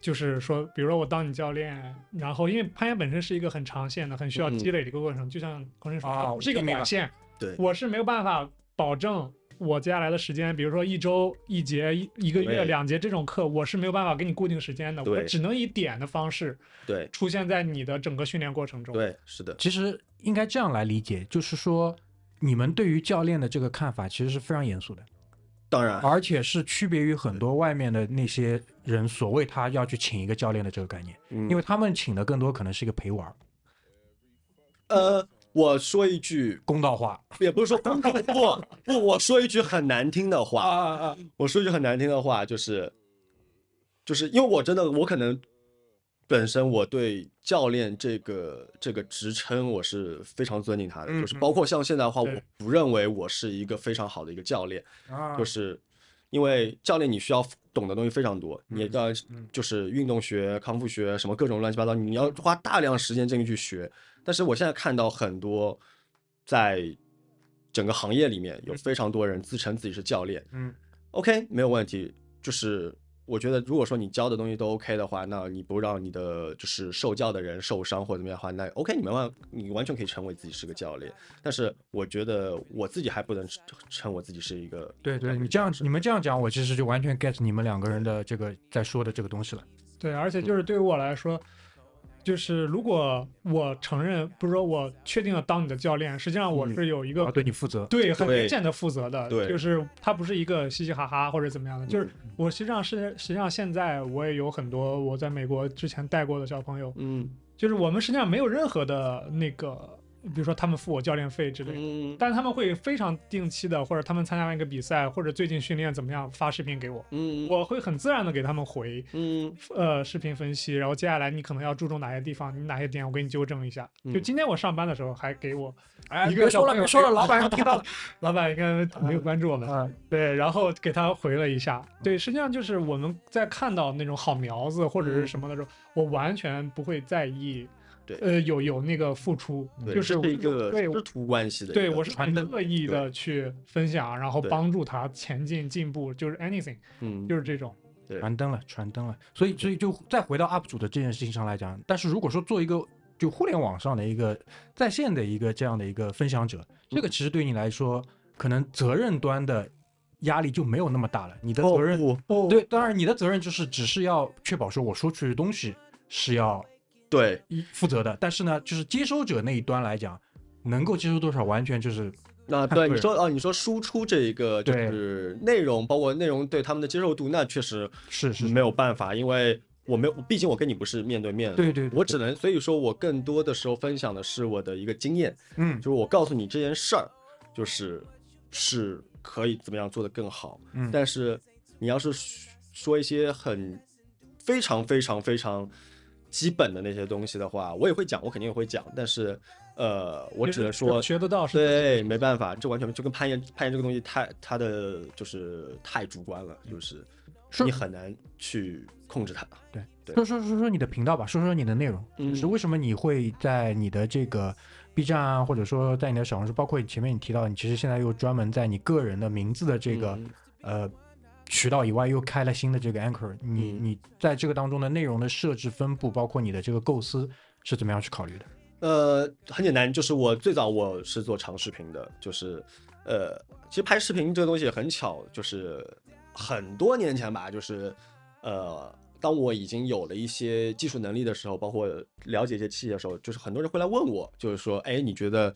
就是说，比如说我当你教练，然后因为攀岩本身是一个很长线的、很需要嗯。积累的一个过程，就像孔生说，啊是一个我明白短线，对。我是没有办法保证我接下来的时间，比如说一周、一节、一一个月、两节这种课，我是没有办法给你固定时间的，我只能以点的方式对，出现在你的整个训练过程中。对，是的，其实应该这样来理解，就是说你们对于教练的这个看法其实是非常严肃的，当然，而且是区别于很多外面的那些人所谓他要去请一个教练的这个概念，嗯。因为他们请的更多可能是一个陪玩儿，呃，我说一句，公道话。也不是说公道不 (laughs) 不，我说一句很难听的话，啊啊啊！我说一句很难听的话，就是，就是因为我真的，我可能本身我对教练这个这个职称我是非常尊敬他的，嗯就是包括像现在的话，我不认为我是一个非常好的一个教练，啊。就是因为教练你需要懂的东西非常多，你嗯要嗯。就是运动学、康复学什么各种乱七八糟，你要花大量时间进去学。但是我现在看到很多在整个行业里面有非常多人自称自己是教练，嗯 OK 没有问题，就是。我觉得，如果说你教的东西都 OK 的话，那你不让你的就是受教的人受伤或者怎么样的话，那 OK，你们完你完全可以成为自己是个教练。但是我觉得我自己还不能称我自己是一个对对，你这样你们这样讲，我其实就完全 get 你们两个人的这个在说的这个东西了。对，而且就是对于我来说，就是如果我承认，不是说我确定了当你的教练，实际上我嗯是有一个要对你负责。对，很明显的负责的，对就是他不是一个嘻嘻哈哈或者怎么样的，就是我实际上是实际上现在我也有很多我在美国之前带过的小朋友，嗯就是我们实际上没有任何的那个，比如说他们付我教练费之类的。嗯但是他们会非常定期的，或者他们参加完一个比赛，或者最近训练怎么样，发视频给我，嗯我会很自然的给他们回，嗯呃，视频分析，然后接下来你可能要注重哪些地方，你哪些点我给你纠正一下。就嗯今天我上班的时候还给我哎，一别说了，别说了，老板要听到了。(laughs) 老板应该没有关注我们，(laughs) 啊，对，然后给他回了一下。对，实际上就是我们在看到那种好苗子或者是什么的时候，我完全不会在意，对呃，有有那个付出，对，就是一个对师徒关系的，对我是很传灯乐意的去分享，然后帮助他前进进步，就是 anything，嗯就是这种。对传灯了，传灯了。所以，所以就再回到 UP 主的这件事情上来讲，但是如果说做一个就互联网上的一个在线的一个这样的一个分享者，这个其实对你来说，可能责任端的压力就没有那么大了。你的责任，哦哦，对，当然你的责任就是只是要确保说我说出去的东西是要对。一负责的，但是呢，就是接收者那一端来讲，能够接收多少，完全就是那对你说哦，你说输出这一个就是内容，包括内容对他们的接受度，那确实是是没有办法，因为我没有，毕竟我跟你不是面对面，对对，对。我只能，所以说我更多的时候分享的是我的一个经验，嗯。就是我告诉你这件事儿，就是是可以怎么样做得更好，嗯。但是你要是说一些很非常非常非常基本的那些东西的话，我也会讲，我肯定也会讲，但是呃，我只能说学得到是对，没办法，这完全就跟攀岩攀岩这个东西太它的就是太主观了，就是你很难去控制它。对对。说说说说你的频道吧，说说你的内容，嗯就是为什么你会在你的这个 B 站啊，或者说在你的小红书，包括你前面你提到，你其实现在又专门在你个人的名字的这个、嗯。呃渠道以外，又开了新的这个 Anchor，你嗯你在这个当中的内容的设置分布，包括你的这个构思是怎么样去考虑的？呃，很简单，就是我最早我是做长视频的，就是呃，其实拍视频这个东西也很巧，就是很多年前吧，就是呃，当我已经有了一些技术能力的时候，包括了解一些器械的时候，就是很多人会来问我，就是说，哎，你觉得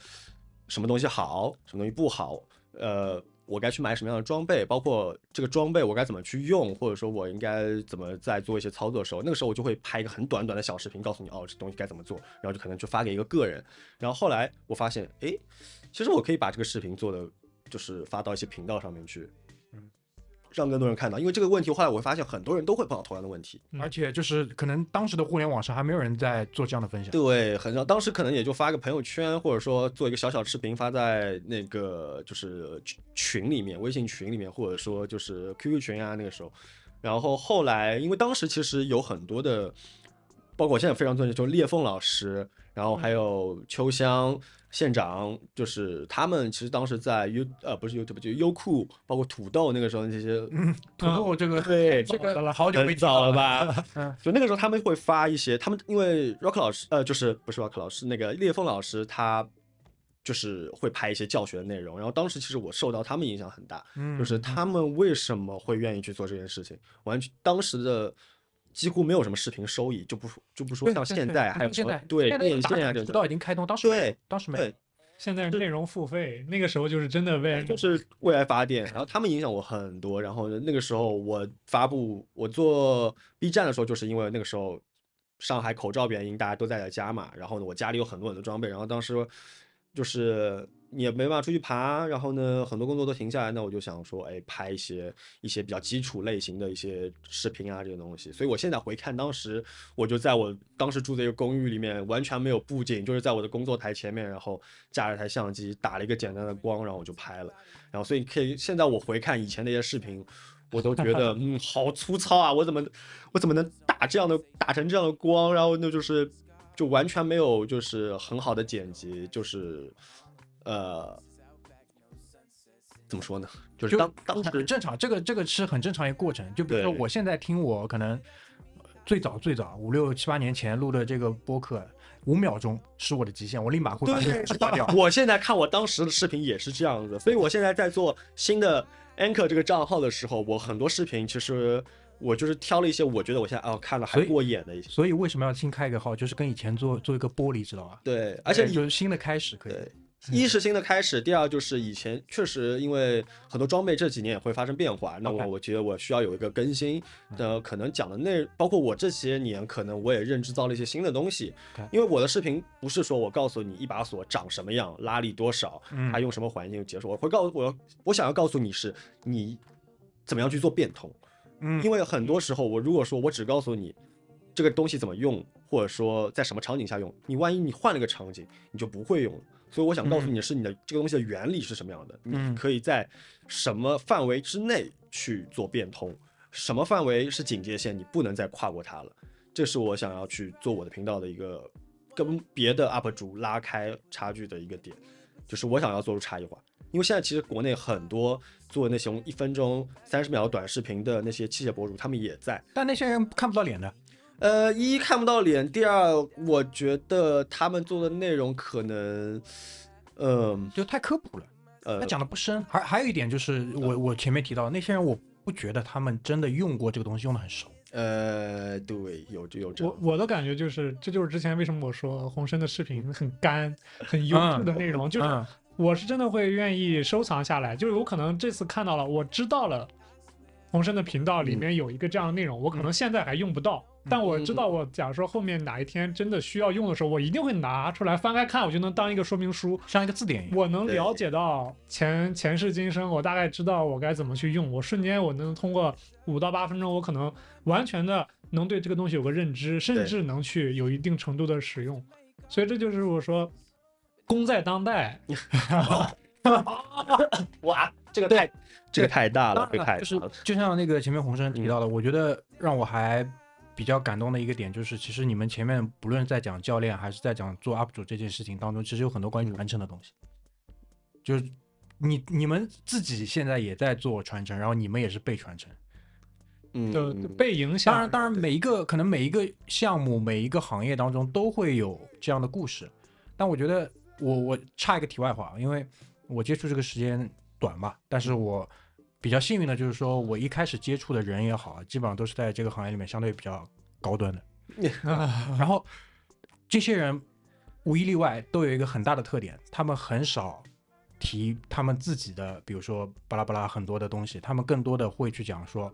什么东西好，什么东西不好？呃，我该去买什么样的装备，包括这个装备我该怎么去用，或者说我应该怎么在做一些操作的时候，那个时候我就会拍一个很短短的小视频，告诉你哦，这东西该怎么做，然后就可能就发给一个个人。然后后来我发现，哎，其实我可以把这个视频做的就是发到一些频道上面去，让更多人看到。因为这个问题，后来我会发现很多人都会碰到同样的问题。嗯而且就是可能当时的互联网上还没有人在做这样的分享。对，很少。当时可能也就发个朋友圈，或者说做一个小小视频发在那个就是群群里面，微信群里面，或者说就是 QQ 群啊，那个时候。然后后来，因为当时其实有很多的，包括我现在非常尊敬，就是裂缝老师，然后还有秋香县长，就是他们其实当时在优呃不是 YouTube 就优酷，包括土豆那个时候那些，土豆这个对这个好久没提很早了？吧？嗯，就那个时候他们会发一些，他们因为 Rock 老师，呃，就是不是 Rock 老师，那个裂缝老师他就是会拍一些教学的内容，然后当时其实我受到他们影响很大，嗯就是他们为什么会愿意去做这件事情，完全当时的。几乎没有什么视频收益，就不就不说像现在还有什么对现在变现啊渠，道已经开通，当时对当时没有，现在内容付费，那个时候就是真的为就是未来发电，然后他们影响我很多。然后那个时候我发布我做 B 站的时候，就是因为那个时候上海口罩原因，大家都在家嘛。然后呢，我家里有很多很多装备，然后当时就是也没办法出去爬，然后呢，很多工作都停下来，那我就想说，哎，拍一些一些比较基础类型的一些视频啊这些东西。所以我现在回看当时，我就在我当时住的一个公寓里面，完全没有布景，就是在我的工作台前面，然后架了台相机，打了一个简单的光，然后我就拍了。然后所以可以现在我回看以前那些视频，我都觉得嗯好粗糙啊，我怎么我怎么能打这样的打成这样的光？然后那就是就完全没有就是很好的剪辑，就是呃怎么说呢？就是就当当时很正常，这个这个是很正常一个过程。就比如说我现在听我可能最早最早五六七八年前录的这个播客，五秒钟是我的极限，我立马会把这个划掉。(laughs) 我现在看我当时的视频也是这样子，所以我现在在做新的 Anchor 这个账号的时候，我很多视频其实我就是挑了一些我觉得我现在哦看了还过眼的一些。所以为什么要新开一个号，就是跟以前做做一个剥离，知道吧？对，而且就是新的开始，可以。对，一是新的开始，第二就是以前确实因为很多装备这几年也会发生变化，那我我觉得我需要有一个更新的，可能讲的内，包括我这些年可能我也认知到了一些新的东西因为我的视频不是说我告诉你一把锁长什么样，拉力多少，嗯。它用什么环境结束，我会告诉我我想要告诉你是你怎么样去做变通，嗯，因为很多时候，我如果说我只告诉你这个东西怎么用，或者说在什么场景下用，你万一你换了个场景，你就不会用了。所以我想告诉你的是，你的这个东西的原理是什么样的，嗯你可以在什么范围之内去做变通，什么范围是警戒线，你不能再跨过它了。这是我想要去做我的频道的一个跟别的 UP 主拉开差距的一个点，就是我想要做出差异化。因为现在其实国内很多做那种一分钟、三十秒短视频的那些器械博主，他们也在。但那些人看不到脸的，呃，一看不到脸，第二，我觉得他们做的内容可能，嗯就太科普了，呃他讲的不深。还还有一点就是我我前面提到那些人，我不觉得他们真的用过这个东西用的很熟。呃，对，有就有这样，我我的感觉就是，这就是之前为什么我说红参的视频很干、很优质的内容，就是嗯我是真的会愿意收藏下来。就是我可能这次看到了，我知道了红参的频道里面有一个这样的内容，我可能现在还用不到，但我知道我假如说后面哪一天真的需要用的时候，我一定会拿出来翻开看，我就能当一个说明书。像一个字典一样。我能了解到前前世今生，我大概知道我该怎么去用，我瞬间我能通过五到八分钟，我可能完全的能对这个东西有个认知，甚至能去有一定程度的使用。所以这就是我说，功在当代。(laughs) 哇，这个太这个太大了，当然了，就是这个太大了，就像那个前面洪生提到的，我觉得让我还比较感动的一个点，就是其实你们前面不论在讲教练还是在讲做 UP 主这件事情当中，其实有很多关于传承的东西。就是你你们自己现在也在做传承，然后你们也是被传承。嗯，被影响。当然，当然，每一个可能每一个项目、每一个行业当中都会有这样的故事，但我觉得我我插一个题外话，因为我接触这个时间短嘛，但是我比较幸运的就是说我一开始接触的人也好，基本上都是在这个行业里面相对比较高端的，(laughs) 然后这些人无一例外都有一个很大的特点，他们很少提他们自己的，比如说巴拉巴拉很多的东西，他们更多的会去讲说，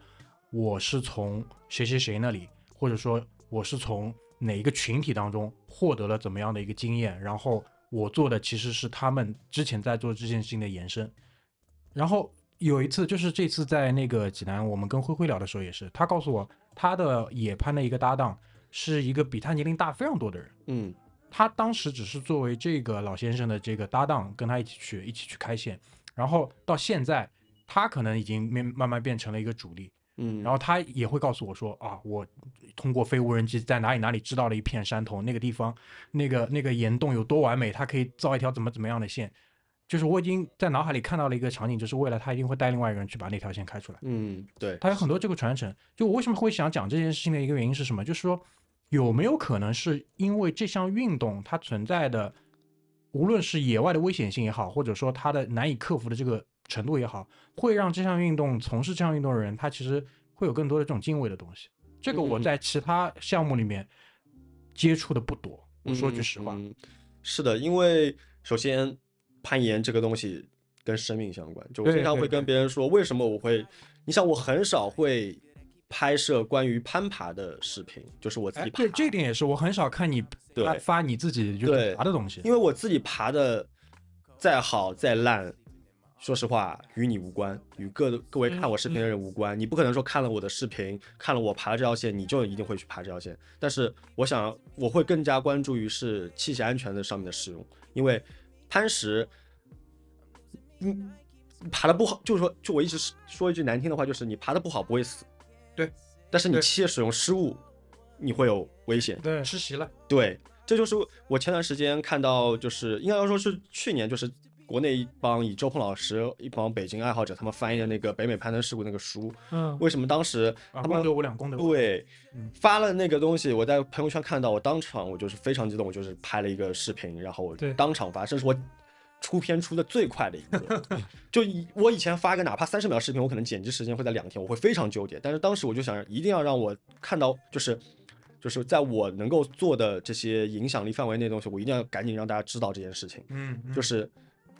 我是从谁谁谁那里，或者说我是从哪一个群体当中获得了怎么样的一个经验，然后我做的其实是他们之前在做这件事情的延伸。然后有一次，就是这次在那个济南，我们跟灰灰聊的时候也是，他告诉我他的野攀的一个搭档是一个比他年龄大非常多的人。嗯他当时只是作为这个老先生的这个搭档，跟他一起去一起去开线，然后到现在，他可能已经慢慢慢变成了一个主力，嗯，然后他也会告诉我说啊，我通过飞无人机在哪里哪里知道了一片山头，那个地方那个那个岩洞有多完美，他可以造一条怎么怎么样的线，就是我已经在脑海里看到了一个场景，就是未来他一定会带另外一个人去把那条线开出来。嗯对，他有很多这个传承。就我为什么会想讲这件事情的一个原因是什么？就是说，有没有可能是因为这项运动它存在的，无论是野外的危险性也好，或者说它的难以克服的这个程度也好，会让这项运动从事这项运动的人，他其实会有更多的这种敬畏的东西。这个我嗯在其他项目里面接触的不多，我说句实话。嗯，是的，因为首先攀岩这个东西跟生命相关，就我对经常会跟别人说，为什么我会，你想我很少会拍摄关于攀爬的视频，就是我自己，对，这一点也是，我很少看你对发发你自己就爬的东西。因为我自己爬的再好再烂。说实话，与你无关，与各各位看我视频的人无关。你不可能说看了我的视频，看了我爬了这条线，你就一定会去爬这条线。但是我想，我会更加关注于是器械安全的上面的使用，因为攀石，嗯，爬的不好，就是说，就我一直说一句难听的话，就是你爬的不好不会死，对，但是你对器械使用失误，你会有危险。对，吃席了，对，这就是我前段时间看到，就是应该要说是去年，就是国内一帮以周鹏老师一帮北京爱好者他们翻译的那个北美攀登事故那个书，嗯，为什么当时啊，他们。对嗯发了那个东西，我在朋友圈看到，我当场我就是非常激动，我就是拍了一个视频，然后我对当场发，这是我。出片出的最快的一个，(laughs) 就以我以前发一个哪怕三十秒视频，我可能剪辑时间会在两天，我会非常纠结。但是当时我就想，一定要让我看到，就是就是在我能够做的这些影响力范围内的东西，我一定要赶紧让大家知道这件事情。嗯，嗯就是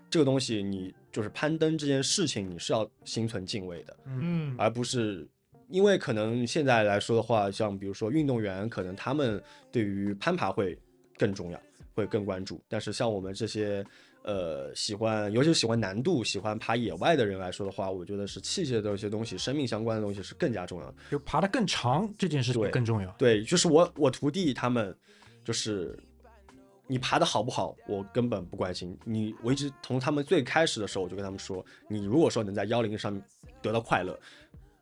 这个东西，你就是攀登这件事情，你是要心存敬畏的，嗯，而不是因为可能现在来说的话，像比如说运动员，可能他们对于攀爬会更重要，会更关注。但是像我们这些呃喜欢，尤其是喜欢难度、喜欢爬野外的人来说的话，我觉得是器械的一些东西、生命相关的东西是更加重要的。就爬得更长这件事情对更重要。对，就是我我徒弟他们，就是你爬的好不好，我根本不关心。你我一直从他们最开始的时候，我就跟他们说，你如果说能在幺零上面得到快乐，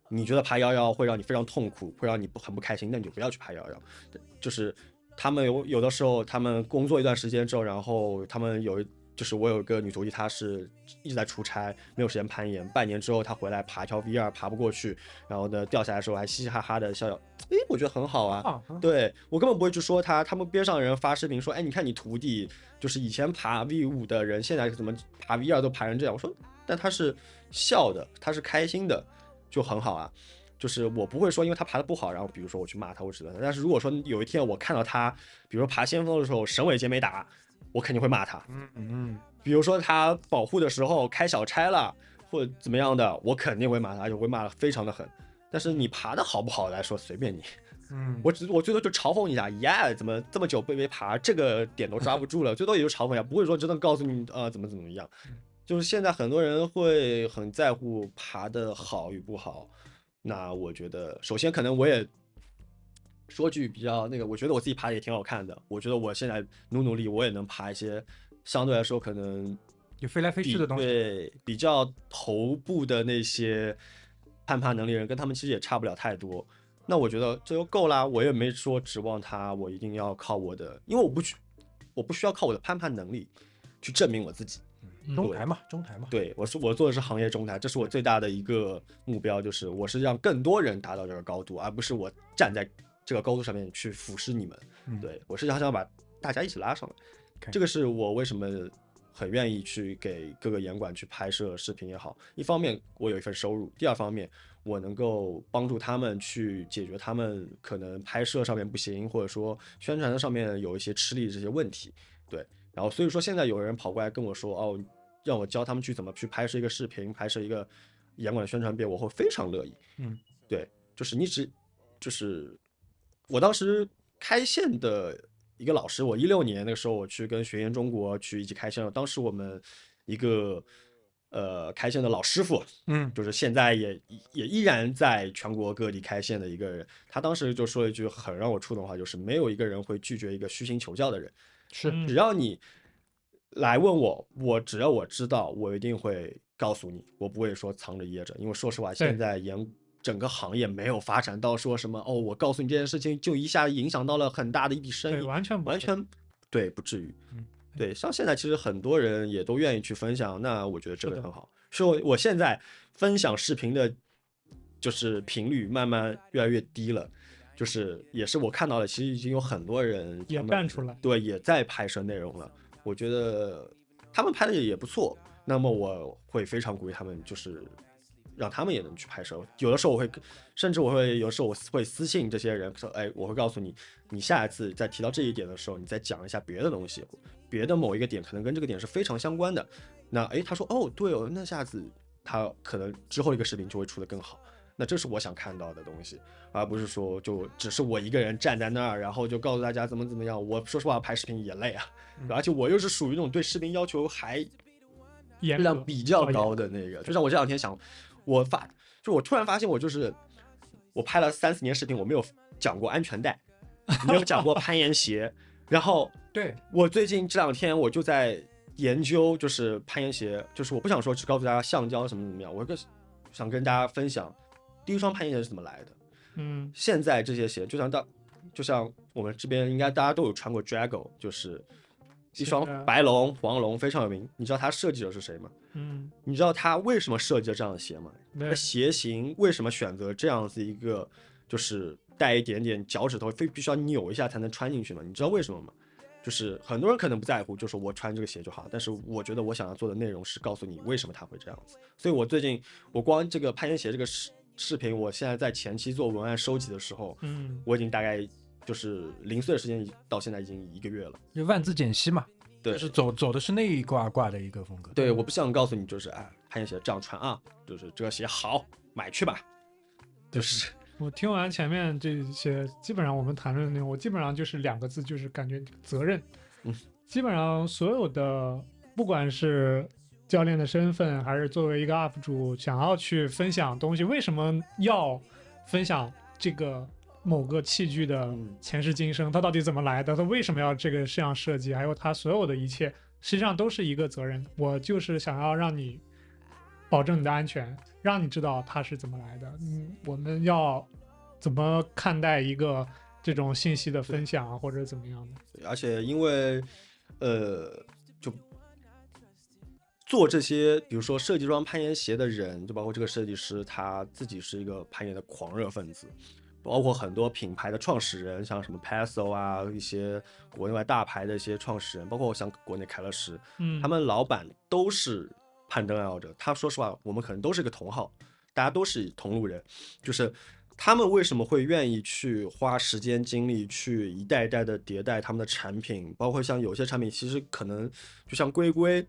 你觉得爬幺幺会让你非常痛苦，会让你不很不开心，那你就不要去爬幺幺。就是他们有有的时候，他们工作一段时间之后，然后他们有一就是我有一个女徒弟，她是一直在出差，没有时间攀岩。半年之后，她回来爬一条 V 二，爬不过去，然后呢掉下来的时候还嘻嘻哈哈的笑笑，诶，我觉得很好啊。啊，对我根本不会去说她，他们边上人发视频说，哎，你看你徒弟就是以前爬 V 五的人，现在怎么爬 V 二都爬成这样？我说，但他是笑的，他是开心的，就很好啊。就是我不会说，因为他爬的不好，然后比如说我去骂他或者怎么样。但是如果说有一天我看到他，比如说爬先锋的时候省尾节没打，我肯定会骂他。嗯嗯比如说他保护的时候开小差了，或者怎么样的，我肯定会骂他，而且会骂的非常的狠。但是你爬的好不好来说，随便你。嗯，我只我最多就嘲讽一下，呀，怎么这么久被没爬，这个点都抓不住了，最多也就嘲讽一下，不会说真的告诉你呃怎么怎么样。就是现在很多人会很在乎爬的好与不好，那我觉得首先可能我也说句比较那个，我觉得我自己爬的也挺好看的，我觉得我现在努努力，我也能爬一些相对来说可能就飞来飞去的东西。对，比较头部的那些攀爬能力人，跟他们其实也差不了太多。那我觉得这就够啦，我也没说指望他，我一定要靠我的，因为我不去，我不需要靠我的攀爬能力去证明我自己。中台嘛，中台嘛。对我是我做的是行业中台，这是我最大的一个目标，就是我是让更多人达到这个高度，而不是我站在这个高度上面去俯视你们。嗯对我是想想把大家一起拉上来。这个是我为什么很愿意去给各个严管去拍摄视频也好，一方面我有一份收入，第二方面我能够帮助他们去解决他们可能拍摄上面不行，或者说宣传上面有一些吃力的这些问题。对，然后所以说现在有人跑过来跟我说，哦，让我教他们去怎么去拍摄一个视频，拍摄一个严管的宣传片，我会非常乐意。嗯，对，就是你只就是我当时开线的一个老师，我一六年那个时候我去跟学研中国去一起开线了，当时我们一个呃开线的老师傅，嗯。就是现在也也依然在全国各地开线的一个人，他当时就说了一句很让我触动的话，就是没有一个人会拒绝一个虚心求教的人，是嗯。只要你来问我，我只要我知道，我一定会告诉你，我不会说藏着掖着，因为说实话，现在严整个行业没有发展到说什么哦，我告诉你这件事情就一下影响到了很大的一笔生，意，完全完全对，不至于。嗯对，像现在其实很多人也都愿意去分享，那我觉得这个很好。所以我我现在分享视频的，就是频率慢慢越来越低了，就是也是我看到了，其实已经有很多人也干出来。对，也在拍摄内容了。我觉得他们拍的也不错，那么我会非常鼓励他们，就是让他们也能去拍摄。有的时候我会，甚至我会有时候我会私信这些人说，哎，我会告诉你，你下一次在提到这一点的时候，你再讲一下别的东西，别的某一个点可能跟这个点是非常相关的。那哎，他说哦，对哦，那下次他可能之后一个视频就会出得更好。那这是我想看到的东西，而不是说就只是我一个人站在那儿，然后就告诉大家怎么怎么样。我说实话，拍视频也累啊，而且我又是属于那种对视频要求还质量比较高的那个。就像我这两天想，我发，就我突然发现，我就是我拍了三四年视频，我没有讲过安全带，没有讲过 (laughs) 攀岩鞋，然后对，我最近这两天我就在研究，就是攀岩鞋，就是我不想说只告诉大家橡胶什么怎么样，我跟想跟大家分享第一双攀岩鞋是怎么来的。嗯现在这些鞋，就像大，就像我们这边应该大家都有穿过 Drago，就是一双白龙、黄龙非常有名。你知道它设计者是谁吗？嗯，你知道他为什么设计了这样的鞋吗？对那鞋型为什么选择这样子一个，就是带一点点脚趾头，非必须要扭一下才能穿进去吗？你知道为什么吗？就是很多人可能不在乎，就是我穿这个鞋就好，但是我觉得我想要做的内容是告诉你为什么它会这样子。所以我最近我光这个攀岩鞋这个视视频，我现在在前期做文案收集的时候，嗯我已经大概就是零碎的时间到现在已经一个月了。就万字减息嘛，对就是走走的是那一挂挂的一个风格。对，我不想告诉你，就是哎，攀岩鞋这样穿啊，就是这个鞋好，买去吧。就是我听完前面这些，基本上我们谈论的内容，我基本上就是两个字，就是感觉责任。嗯，基本上所有的，不管是教练的身份，还是作为一个 UP 主想要去分享东西，为什么要分享这个某个器具的嗯前世今生？它到底怎么来的？它为什么要这个这样设计？还有它所有的一切，实际上都是一个责任。我就是想要让你保证你的安全，让你知道它是怎么来的。嗯，我们要怎么看待一个这种信息的分享啊，或者怎么样的？而且因为呃，就做这些，比如说设计这双攀岩鞋的人，就包括这个设计师，他自己是一个攀岩的狂热分子，包括很多品牌的创始人，像什么 Paso 啊，一些国内外大牌的一些创始人，包括像国内凯乐石，嗯，他们老板都是攀登爱好者。他说实话，我们可能都是个同好，大家都是同路人，就是他们为什么会愿意去花时间精力去一代一代的迭代他们的产品，包括像有些产品其实可能就像龟龟。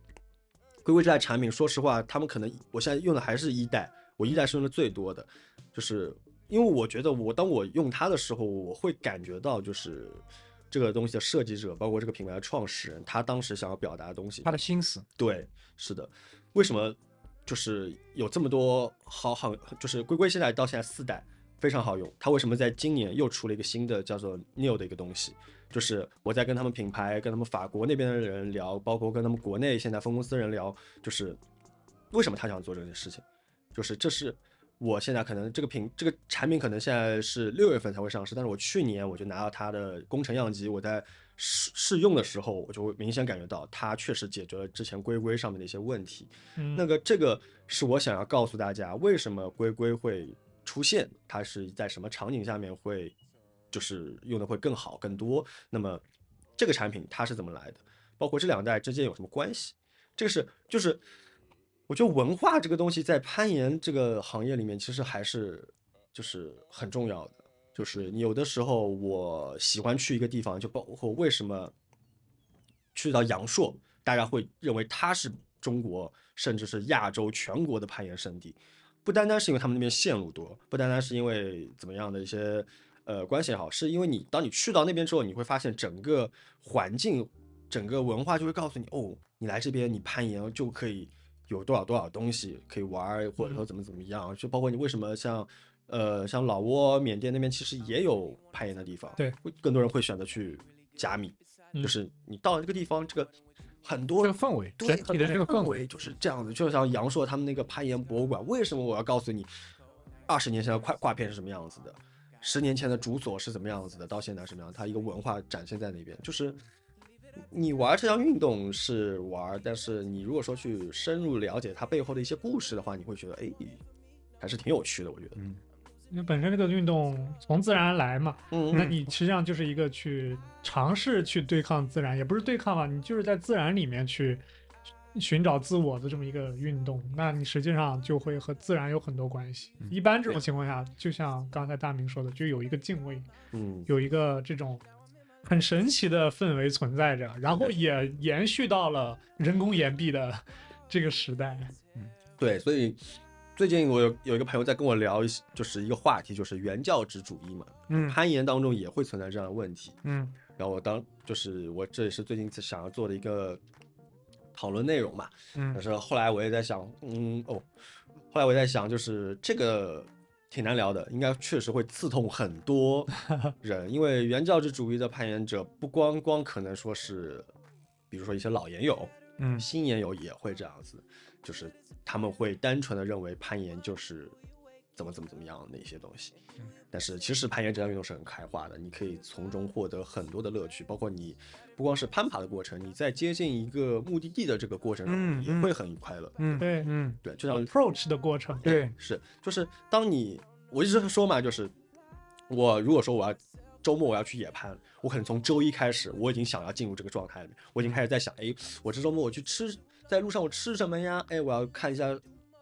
龟龟这代产品，说实话，他们可能我现在用的还是一代，我一代是用的最多的，就是因为我觉得我当我用它的时候，我会感觉到就是这个东西的设计者，包括这个品牌的创始人，他当时想要表达的东西，他的心思，对，是的。为什么就是有这么多好好，就是龟龟现在到现在四代非常好用，它为什么在今年又出了一个新的叫做 Neo 的一个东西？就是我在跟他们品牌、跟他们法国那边的人聊，包括跟他们国内现在分公司人聊，就是为什么他想做这件事情？就是这是我现在可能这个品这个产品可能现在是六月份才会上市，但是我去年我就拿到它的工程样机，我在试试用的时候，我就会明显感觉到它确实解决了之前龟龟上面的一些问题。嗯那个这个是我想要告诉大家，为什么龟龟会出现，它是在什么场景下面会就是用的会更好更多。那么这个产品它是怎么来的？包括这两代之间有什么关系？这个是就是我觉得文化这个东西在攀岩这个行业里面其实还是就是很重要的。就是有的时候我喜欢去一个地方，就包括为什么去到阳朔，大家会认为它是中国甚至是亚洲全国的攀岩圣地。不单单是因为他们那边线路多，不单单是因为怎么样的一些呃关系也好，是因为你当你去到那边之后，你会发现整个环境、整个文化就会告诉你，哦，你来这边你攀岩就可以有多少多少东西可以玩儿，或者说怎么怎么样，就包括你为什么像呃像老挝、缅甸那边其实也有攀岩的地方，对，会更多人会选择去甲米，嗯。就是你到了这个地方，这个很多这个氛围，对，整体的这个氛围，就是这样子。就像杨硕他们那个攀岩博物馆，为什么我要告诉你，二十年前的挂挂片是什么样子的，十年前的主所是怎么样子的，到现在什么样，它一个文化展现在那边。就是你玩这项运动是玩，但是你如果说去深入了解它背后的一些故事的话，你会觉得哎，还是挺有趣的。我觉得，嗯，因为本身这个运动从自然而来嘛，嗯那你实际上就是一个去尝试去对抗自然，也不是对抗吧，你就是在自然里面去寻找自我的这么一个运动，那你实际上就会和自然有很多关系。一般这种情况下，就像刚才大明说的，就有一个敬畏，嗯，有一个这种很神奇的氛围存在着，然后也延续到了人工岩壁的 (laughs) 这个时代。嗯对，所以最近我有有一个朋友在跟我聊一，就是一个话题，就是原教旨主义嘛，嗯攀岩当中也会存在这样的问题。嗯然后我当就是我这也是最近想要做的一个讨论内容嘛。嗯但嗯是后来我也在想，嗯哦，后来我也在想，就是这个挺难聊的，应该确实会刺痛很多 (laughs) 人，因为原教旨主义的攀岩者不光光可能说是，比如说一些老岩友，嗯新岩友也会这样子，就是他们会单纯的认为攀岩就是怎么怎么怎么样的一些东西。但是其实攀岩这项运动是很开化的，你可以从中获得很多的乐趣，包括你不光是攀爬的过程，你在接近一个目的地的这个过程中也会很快乐。嗯，对。嗯。对，就像 approach 的过程，对，是就是当你我一直说嘛，就是我如果说我要周末我要去野攀，我可能从周一开始我已经想要进入这个状态里面，我已经开始在想，哎，我这周末我去吃，在路上我吃什么呀？哎，我要看一下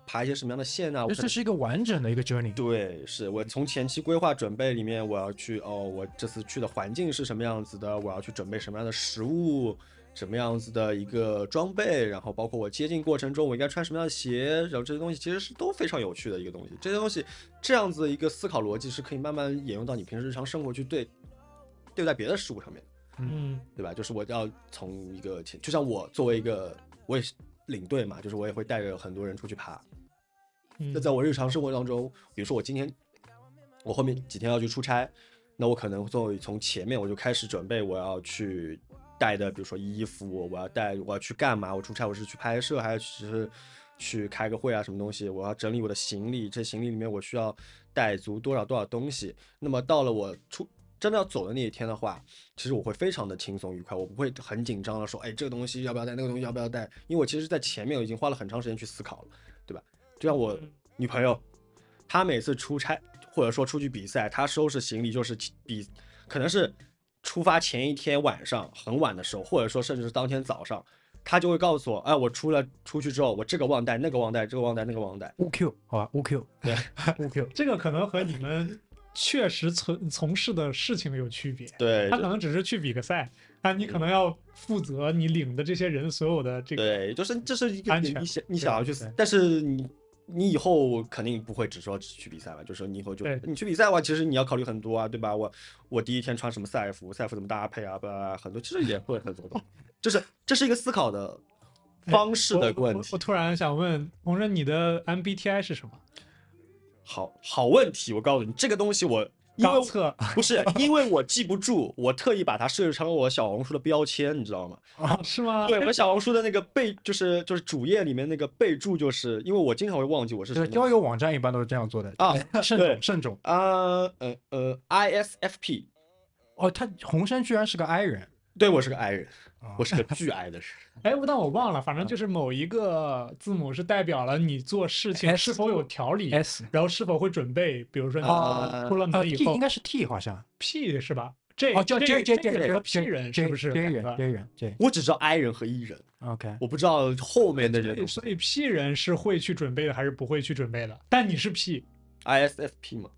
爬一些什么样的线啊？这这是一个完整的一个 journey。对，是我从前期规划准备里面，我要去哦，我这次去的环境是什么样子的，我要去准备什么样的食物，什么样子的一个装备，然后包括我接近过程中我应该穿什么样的鞋，然后这些东西其实是都非常有趣的一个东西。这些东西这样子的一个思考逻辑是可以慢慢沿用到你平时日常生活去对对待别的事物上面，嗯对吧？就是我要从一个前，就像我作为一个我也是领队嘛，就是我也会带着很多人出去爬，嗯那在我日常生活当中，比如说我今天我后面几天要去出差，那我可能会从前面我就开始准备我要去带的，比如说衣服，我要带我要去干嘛？我出差我是去拍摄还是去开个会啊？什么东西？我要整理我的行李，这行李里面我需要带足多少多少东西。那么到了我出真的要走的那一天的话，其实我会非常的轻松愉快，我不会很紧张的说，哎，这个东西要不要带，那个东西要不要带？因为我其实在前面我已经花了很长时间去思考了？就像我女朋友，她每次出差或者说出去比赛，她收拾行李就是比可能是出发前一天晚上很晚的时候，或者说甚至是当天早上，她就会告诉我，哎，我出了出去之后，我这个忘带，那个忘带，这个忘带，那个忘带。乌 Q 好吧，乌 Q (laughs) 对 (laughs) 乌 Q 这个可能和你们确实从从事的事情有区别。对，他可能只是去比个赛，但你可能要负责你领的这些人所有的这个。对，就是这是一个安全你想你想要去，但是你你以后肯定不会只说只去比赛吧，就是你以后就你去比赛的话，其实你要考虑很多啊，对吧？我我第一天穿什么赛服，赛服怎么搭配啊，不，很多其实也会很多东西，(laughs) 就是这是一个思考的方式的问题我我我。突然想问洪生，你的 MBTI 是什么？好好问题，我告诉你，这个东西我因为不是因为我记不住，我特意把它设置成了我小红书的标签，你知道吗？啊？是吗？对，我小红书的那个备就是就是主页里面那个备注，就是因为我经常会忘记我是就是什么交友网站一般都是这样做的啊慎重慎重。啊呃呃 ISFP，哦，他红杉居然是个 I 人，对我是个 I 人，啊我是个巨 I 的人。(laughs) 哎，但我忘了，反正就是某一个字母是代表了你做事情是否有条理，S 然后是否会准备。比如说出了呃门以后应该是 T 好像。P 是吧哦，叫 J J 这 J 个和 J P 人是不是人个 J 人 J。我只知道 I 人和 E 人，OK，我不知道后面的人所以 P 人是会去准备的还是不会去准备的？但你是 P，ISFP 嘛。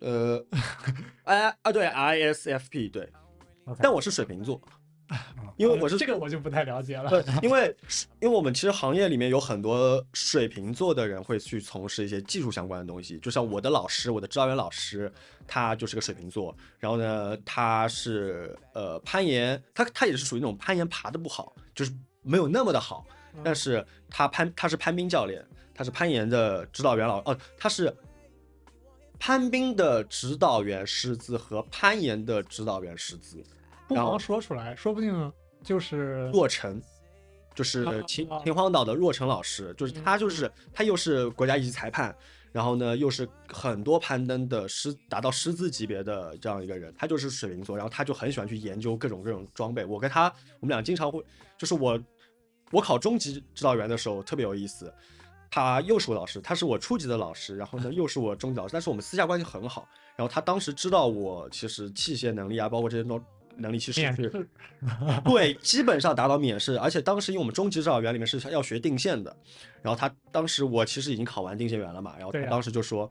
呃，(laughs) 哎啊对 ISFP 对但我是水瓶座，因为我是这个我就不太了解了。对，因为因为我们其实行业里面有很多水瓶座的人会去从事一些技术相关的东西，就像我的老师，我的指导员老师，他就是个水瓶座，然后呢，他是呃攀岩，他他也是属于那种攀岩爬的不好，就是没有那么的好，但是他攀他是攀冰教练，他是攀岩的指导员老哦，他是攀冰的指导员师资和攀岩的指导员师资，不妨说出来，说不定就是若晨，就是啊秦啊秦皇岛的若晨老师，就是他就是他又是国家一级裁判，然后呢又是很多攀登的师达到师资级别的这样一个人，他就是水瓶座，然后他就很喜欢去研究各种各种装备。我跟他我们俩经常会，就是我我考中级指导员的时候特别有意思。他又是我老师，他是我初级的老师，然后呢又是我中级老师，但是我们私下关系很好。然后他当时知道我其实器械能力啊，包括这些能能力，其实是对，基本上达到免试，而且当时因为我们中级指导员里面是要学定线的，然后他当时我其实已经考完定线员了嘛，然后他当时就说、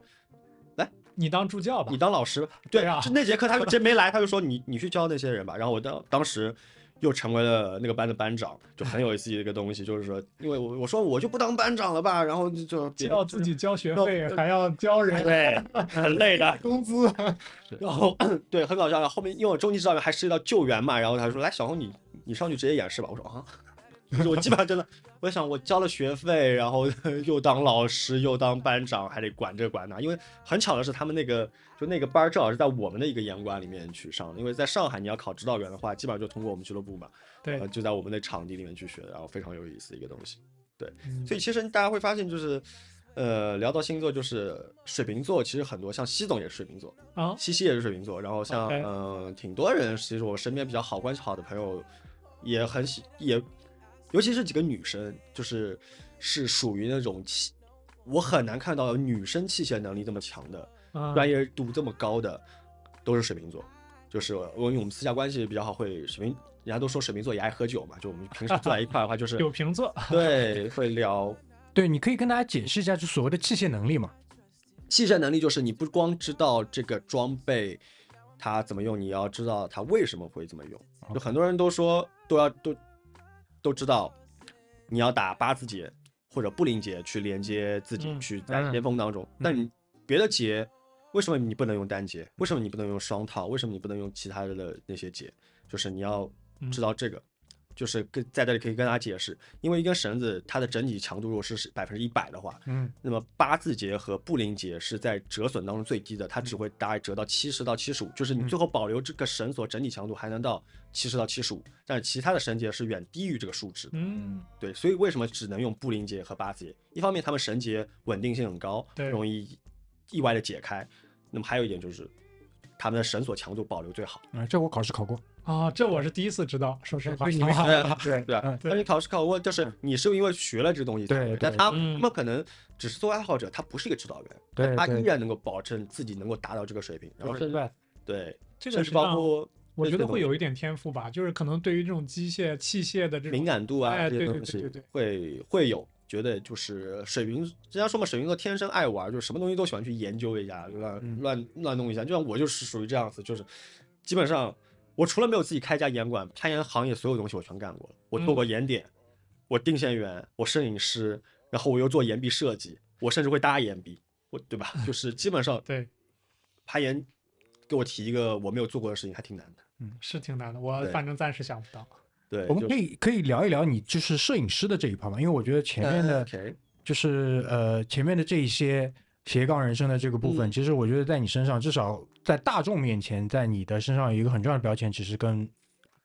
你当助教吧。你。当老师吧，对就那节课他就 (laughs) 没来，他就说你你去教那些人吧，然后我当当时。又成为了那个班的班长，就很有意思的一个东西，(laughs) 就是说，因为我我说我就不当班长了吧，然后就就别要自己交学费，还要交人对，很累的，(laughs) 工资。(laughs) 然后 (clears throat) 对，很搞笑。然后后面因为我中级指导员还涉及到救援嘛，然后他说：“来，小红你你上去直接演示吧。”我说：“啊。”我基本上真的，我想我交了学费，然后 (laughs) 又当老师，又当班长，还得管这管那。因为很巧的是，他们那个就那个班正好是在我们的一个严管里面去上的。因为在上海你要考指导员的话，基本上就通过我们俱乐部嘛，对呃，就在我们的场地里面去学的，然后非常有意思的一个东西。对所以其实大家会发现，就是呃，聊到星座，就是水瓶座，其实很多像西总也是水瓶座，啊，西西也是水瓶座，然后像嗯、呃挺多人，其实我身边比较好关系好的朋友也很喜也，尤其是几个女生，就是是属于那种器，我很难看到有女生器械能力这么强的，啊专业度这么高的，都是水瓶座。就是我因为我们私下关系比较好，会水瓶，人家都说水瓶座也爱喝酒嘛，就我们平时坐在一块的话，就是 (laughs) 有瓶座，对会聊对，你可以跟大家解释一下，就所谓的器械能力嘛。器械能力就是你不光知道这个装备它怎么用，你要知道它为什么会这么用。就很多人都说都要都都知道，你要打八字结或者布林结去连接自己，嗯去在巅峰当中。但你别的结，为什么你不能用单结？为什么你不能用双套？为什么你不能用其他的那些结？就是你要知道这个。就是跟在这里可以跟大家解释，因为一根绳子它的整体强度如果是百分之一百的话，嗯，那么八字结和布林结是在折损当中最低的，它只会大概折到七十到七十五，就是你最后保留这个绳索整体强度还能到七十到七十五，但是其他的绳结是远低于这个数值的。嗯，对，所以为什么只能用布林结和八字结？一方面它们绳结稳定性很高，对容易意外的解开。那么还有一点就是，它们的绳索强度保留最好。啊，这我考试考过。啊，这我是第一次知道，说实话。对，你考 (laughs) 对对对啊嗯，而且考试考过，就是你是因为学了这个东西才对，但他们可能只是做爱好者，他不是一个指导员，他依然能够保证自己能够达到这个水平，然后甚至对，对，这个甚至包括我觉得会有一点天赋吧，就是可能对于这种机械器械的这种敏感度啊哎对这些东西对对对对。会会有。觉得就是水瓶，人家说嘛，水瓶座天生爱玩，就是什么东西都喜欢去研究一下，乱嗯乱乱弄一下。就像我就是属于这样子，就是基本上我除了没有自己开一家岩馆，攀岩行业所有东西我全干过了。我做过嗯岩点，我定线员，我摄影师，然后我又做岩壁设计，我甚至会搭岩壁，我对吧？(laughs) 就是基本上对，攀岩给我提一个我没有做过的事情，还挺难的。嗯是挺难的，我反正暂时想不到。对，我们可以可以聊一聊你就是摄影师的这一趴嘛，因为我觉得前面呃的就是呃前面的这一些斜杠人生的这个部分，嗯。其实我觉得在你身上，至少在大众面前，在你的身上有一个很重要的标签，其实跟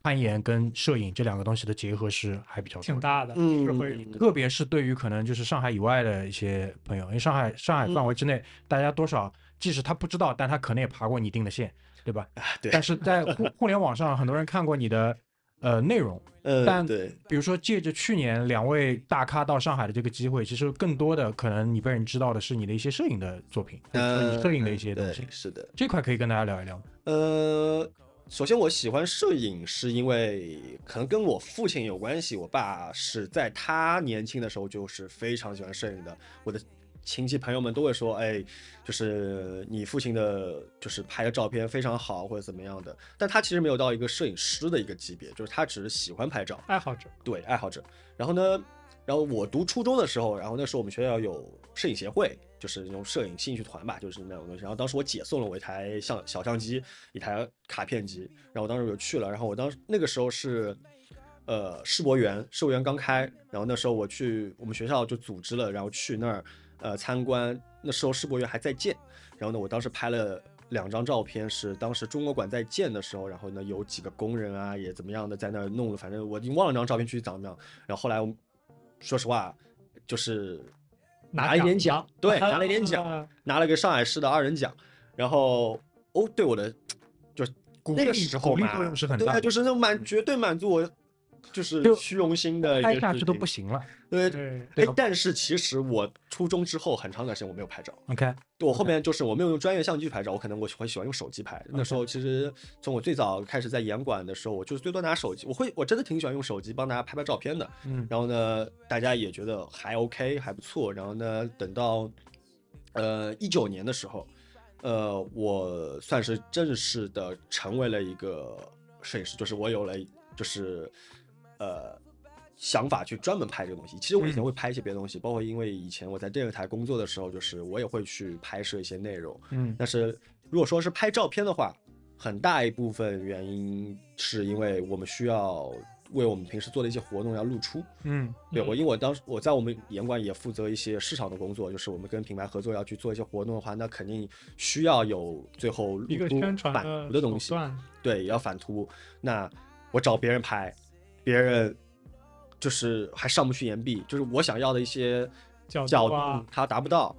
攀岩跟摄影这两个东西的结合是还比较。挺大的，嗯是会嗯。特别是对于可能就是上海以外的一些朋友，因为上海上海范围之内，大家多少即使他不知道，但他可能也爬过你定的线，对吧？对。但是在互互联网上，很多人看过你的呃内容，呃，但对，比如说借着去年两位大咖到上海的这个机会，其实更多的可能你被人知道的是你的一些摄影的作品，呃，摄影的一些东西对，。是的。这块可以跟大家聊一聊。呃，首先我喜欢摄影，是因为可能跟我父亲有关系。我爸是在他年轻的时候就是非常喜欢摄影的。我的亲戚朋友们都会说，哎，就是你父亲的，就是拍的照片非常好或者怎么样的。但他其实没有到一个摄影师的一个级别，就是他只是喜欢拍照，爱好者，对爱好者。然后呢，然后我读初中的时候，然后那时候我们学校有摄影协会，就是那种摄影兴趣团吧，就是那种东西。然后当时我姐送了我一台相小相机，一台卡片机，然后我当时我就去了。然后我当时那个时候是。呃，世博园，世博园刚开，然后那时候我去，我们学校就组织了，然后去那儿，呃，参观。那时候世博园还在建，然后呢，我当时拍了两张照片，是当时中国馆在建的时候，然后呢，有几个工人啊，也怎么样的在那儿弄了，反正我已经忘了那张照片具体长什么样。然后后来，说实话，就是拿了一点奖，对，拿了一点 (laughs) 奖，拿了个上海市的二人奖。然后，哦，对我的，就那个时候嘛，对，就是那满绝对满足我。就是虚荣心的，拍下去都不行了。对对，但是其实我初中之后很长一段时间我没有拍照。OK，我后面就是我没有用专业相机拍照，我可能我会喜欢用手机拍。那时候其实从我最早开始在严管的时候，我就是最多拿手机，我会我真的挺喜欢用手机帮大家拍拍照片的。嗯，然后呢，大家也觉得还 OK，还不错。然后呢，等到呃一九年的时候，呃，我算是正式的成为了一个摄影师，就是我有了就是。呃，想法去专门拍这个东西。其实我以前会拍一些别的东西，包括因为以前我在电视台工作的时候，就是我也会去拍摄一些内容。嗯，但是如果说是拍照片的话，很大一部分原因是因为我们需要为我们平时做的一些活动要露出。嗯，对我，因为我当时我在我们严管也负责一些市场的工作，就是我们跟品牌合作要去做一些活动的话，那肯定需要有最后一个宣传反图的东西。对，要反图。那我找别人拍。别人就是还上不去岩壁，就是我想要的一些角度他达不到，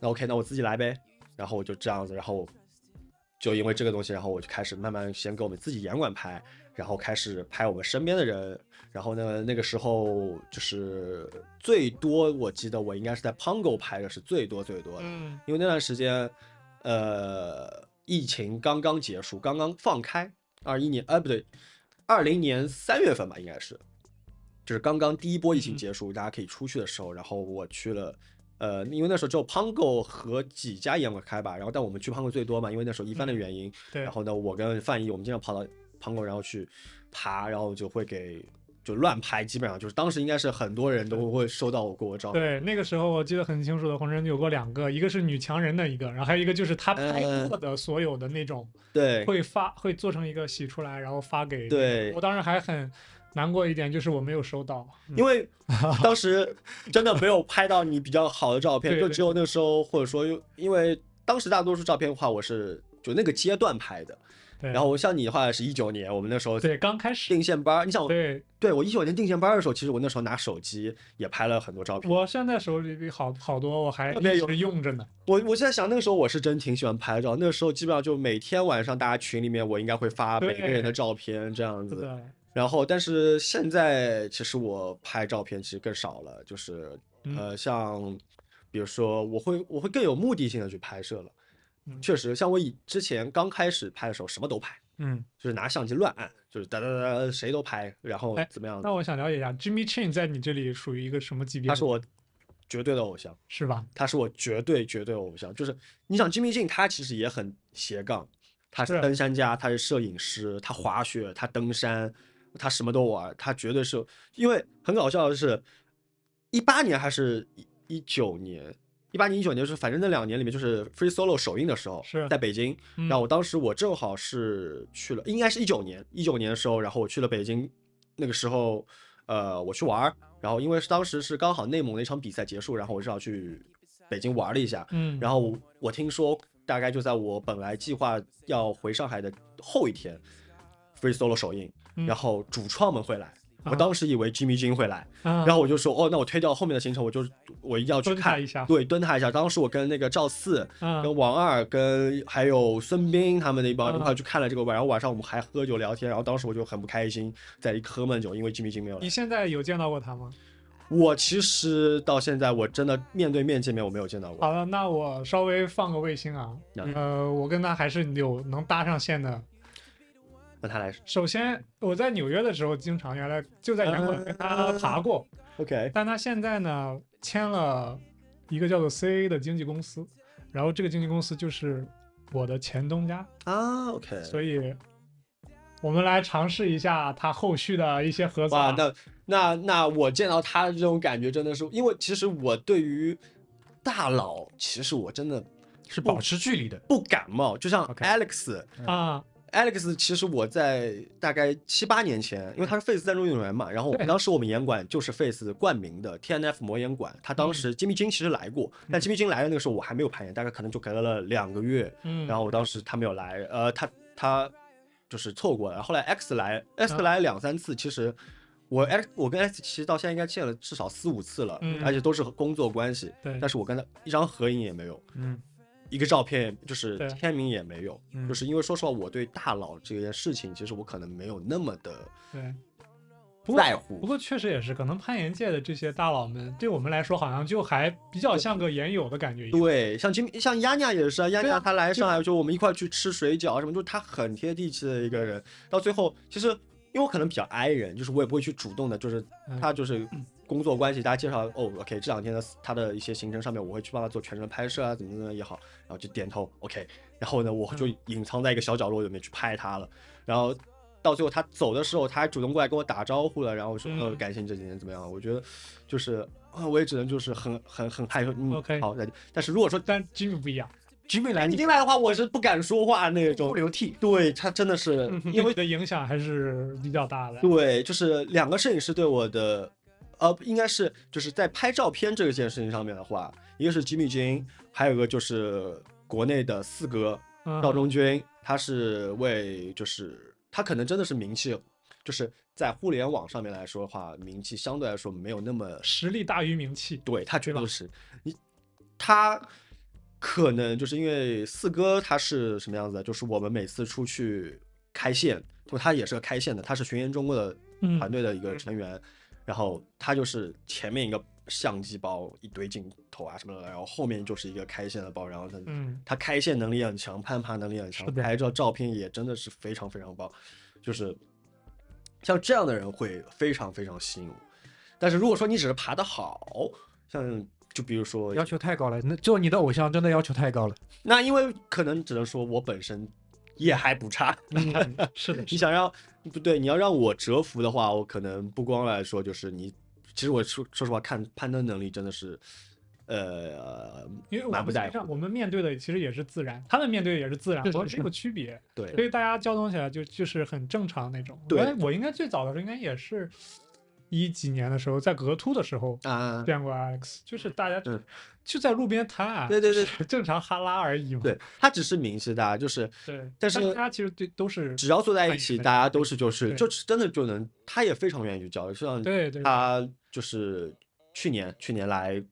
那 OK，那我自己来呗。然后我就这样子，然后就因为这个东西，然后我就开始慢慢先给我们自己严管拍，然后开始拍我们身边的人。然后呢，那个时候就是最多，我记得我应该是在 Pongo 拍的是最多最多的，嗯，因为那段时间，呃，疫情刚刚结束，刚刚放开，二一年，哎，不对。二零年三月份吧，应该是，就是刚刚第一波疫情结束，大家可以出去的时候，然后我去了，呃，因为那时候只有 Pango 和几家烟馆开吧，然后但我们去 Pango 最多嘛，因为那时候一帆的原因，对，然后呢，我跟范毅，我们经常跑到 Pango，然后去爬，然后就会给。就乱拍，基本上就是当时应该是很多人都会收到我过照。对，那个时候我记得很清楚的，红尘有过两个，一个是女强人的一个，然后还有一个就是他拍过的所有的那种，对，会发会做成一个洗出来，然后发给。对，我当时还很难过一点，就是我没有收到，因为当时 (laughs) 真的没有拍到你比较好的照片，就只有那时候，或者说因为当时大多数照片的话，我是就那个阶段拍的。然后我像你的话是一九年，我们那时候对刚开始定线班，你想对对我一九年定线班的时候，其实我那时候拿手机也拍了很多照片。我现在手里好好多，我还一直用着呢。我我现在想那个时候我是真挺喜欢拍照，那个时候基本上就每天晚上大家群里面我应该会发每个人的照片这样子。然后但是现在其实我拍照片其实更少了，就是呃像比如说我会我会更有目的性的去拍摄了。确实，像我以之前刚开始拍的时候，什么都拍，嗯，就是拿相机乱按，就是哒哒哒，谁都拍，然后怎么样？那我想了解一下，Jimmy Chin 在你这里属于一个什么级别？他是我绝对的偶像，是吧？他是我绝对绝对偶像。就是你想，Jimmy Chin 他其实也很斜杠，他是登山家，他是摄影师，他滑雪，他登山，他什么都玩，他绝对是。因为很搞笑的是，一八年还是一一九年。一八年、一九年就是，反正那两年里面就是 free solo 首映的时候，是在北京。然后我当时我正好是去了，应该是一九年，一九年的时候，然后我去了北京。那个时候，呃，我去玩儿，然后因为是当时是刚好内蒙那场比赛结束，然后我正好去北京玩了一下。嗯。然后我听说，大概就在我本来计划要回上海的后一天，free solo 首映，然后主创们会来。我当时以为 Jimmy Jin 会来，然后我就说，哦，那我推掉后面的行程，我就我一定要去看一下，对，蹲他一下。当时我跟那个赵四、跟王二、跟还有孙斌他们那帮一块去看了这个晚，然后晚上我们还喝酒聊天，然后当时我就很不开心，在一喝闷酒，因为 Jimmy Jin 没有来。你现在有见到过他吗？我其实到现在我真的面对面见面我没有见到过。好了，那我稍微放个卫星啊，呃，我跟他还是有能搭上线的。那他来，首先我在纽约的时候，经常原来就在严管跟他爬过，OK。但他现在呢签了一个叫做 CA 的经纪公司，然后这个经纪公司就是我的前东家，啊，OK，所以我们来尝试一下他后续的一些合作。哇，那那那我见到他的这种感觉真的是，因为其实我对于大佬，其实我真的是保持距离的。不感冒，就像 Alex。啊，Alex，其实我在大概七八年前，因为他是 Face 赞助运动员嘛，然后当时我们严管就是 Face 冠名的 TNF 魔岩馆，他当时金密金其实来过，但金密金来的那个时候我还没有攀岩，大概可能就隔了两个月，嗯，然后我当时他没有来，呃，他他就是错过了，后来 X 来，X 啊来两三次，其实我 X 我跟 X 其实到现在应该见了至少四五次了，嗯。而且都是工作关系，对。但是我跟他一张合影也没有，嗯一个照片就是对签名也没有，嗯就是因为说实话，我对大佬这件事情，其实我可能没有那么的对。不在乎不过确实也是，可能攀岩界的这些大佬们，对我们来说好像就还比较像个岩友的感觉。对，像金像丫丫也是啊，丫丫她来上海就我们一块去吃水饺什么，就是她很贴地气的一个人。到最后，其实因为我可能比较 I 人，就是我也不会去主动的，就是嗯他就是工作关系，大家介绍哦，OK，这两天的他的一些行程上面，我会去帮他做全程的拍摄啊，怎么怎么样也好，然后就点头 OK，然后呢，我就嗯隐藏在一个小角落里面去拍他了，然后。到最后他走的时候，他还主动过来跟我打招呼了，然后说：“呃，嗯感谢你这几年怎么样？”我觉得就是啊，我也只能就是很很很害羞。嗯 OK 好，再见但是如果说但 Jimmy 不一样，，Jimmy 来你你进来的话，我是不敢说话那种不。流涕。对他真的是，(laughs) 因为对你的影响还是比较大的。对，就是两个摄影师对我的，呃，应该是就是在拍照片这件事情上面的话，一个是吉米君，还有一个就是国内的四哥嗯。赵忠军，他是为就是他可能真的是名气，就是在互联网上面来说的话，名气相对来说没有那么实力大于名气。对他绝对是。你，他可能就是因为四哥他是什么样子的，就是我们每次出去开线，就他也是个开线的，他是巡演中国的嗯。团队的一个成员，然后他就是前面一个相机包一堆镜头啊什么的，然后后面就是一个开线的包，然后他、嗯他开线能力很强，攀爬能力很强，拍照照片也真的是非常非常棒，就是像这样的人会非常非常吸引我。但是如果说你只是爬得好，像就比如说要求太高了，那做你的偶像真的要求太高了。那因为可能只能说我本身也还不差。嗯，是的，(laughs) 你想让不对，你要让我折服的话，我可能不光来说就是你，其实我说说实话，看攀登能力真的是，呃，因为我们实际上我们面对的其实也是自然，他们面对的也是自然，是是是和这个区别，对。所以大家交通起来就就是很正常那种。对。我我应该最早的时候应该也是一几年的时候，在格凸的时候啊，见过 Alex，就是大家嗯就在路边摊啊，对对对正常哈拉而已嘛。对他只是名气大，就是对，但是大家其实对都是只要坐在一起，大家都是就是对就是真的就能，他也非常愿意去交流，像对对他就是去年去年来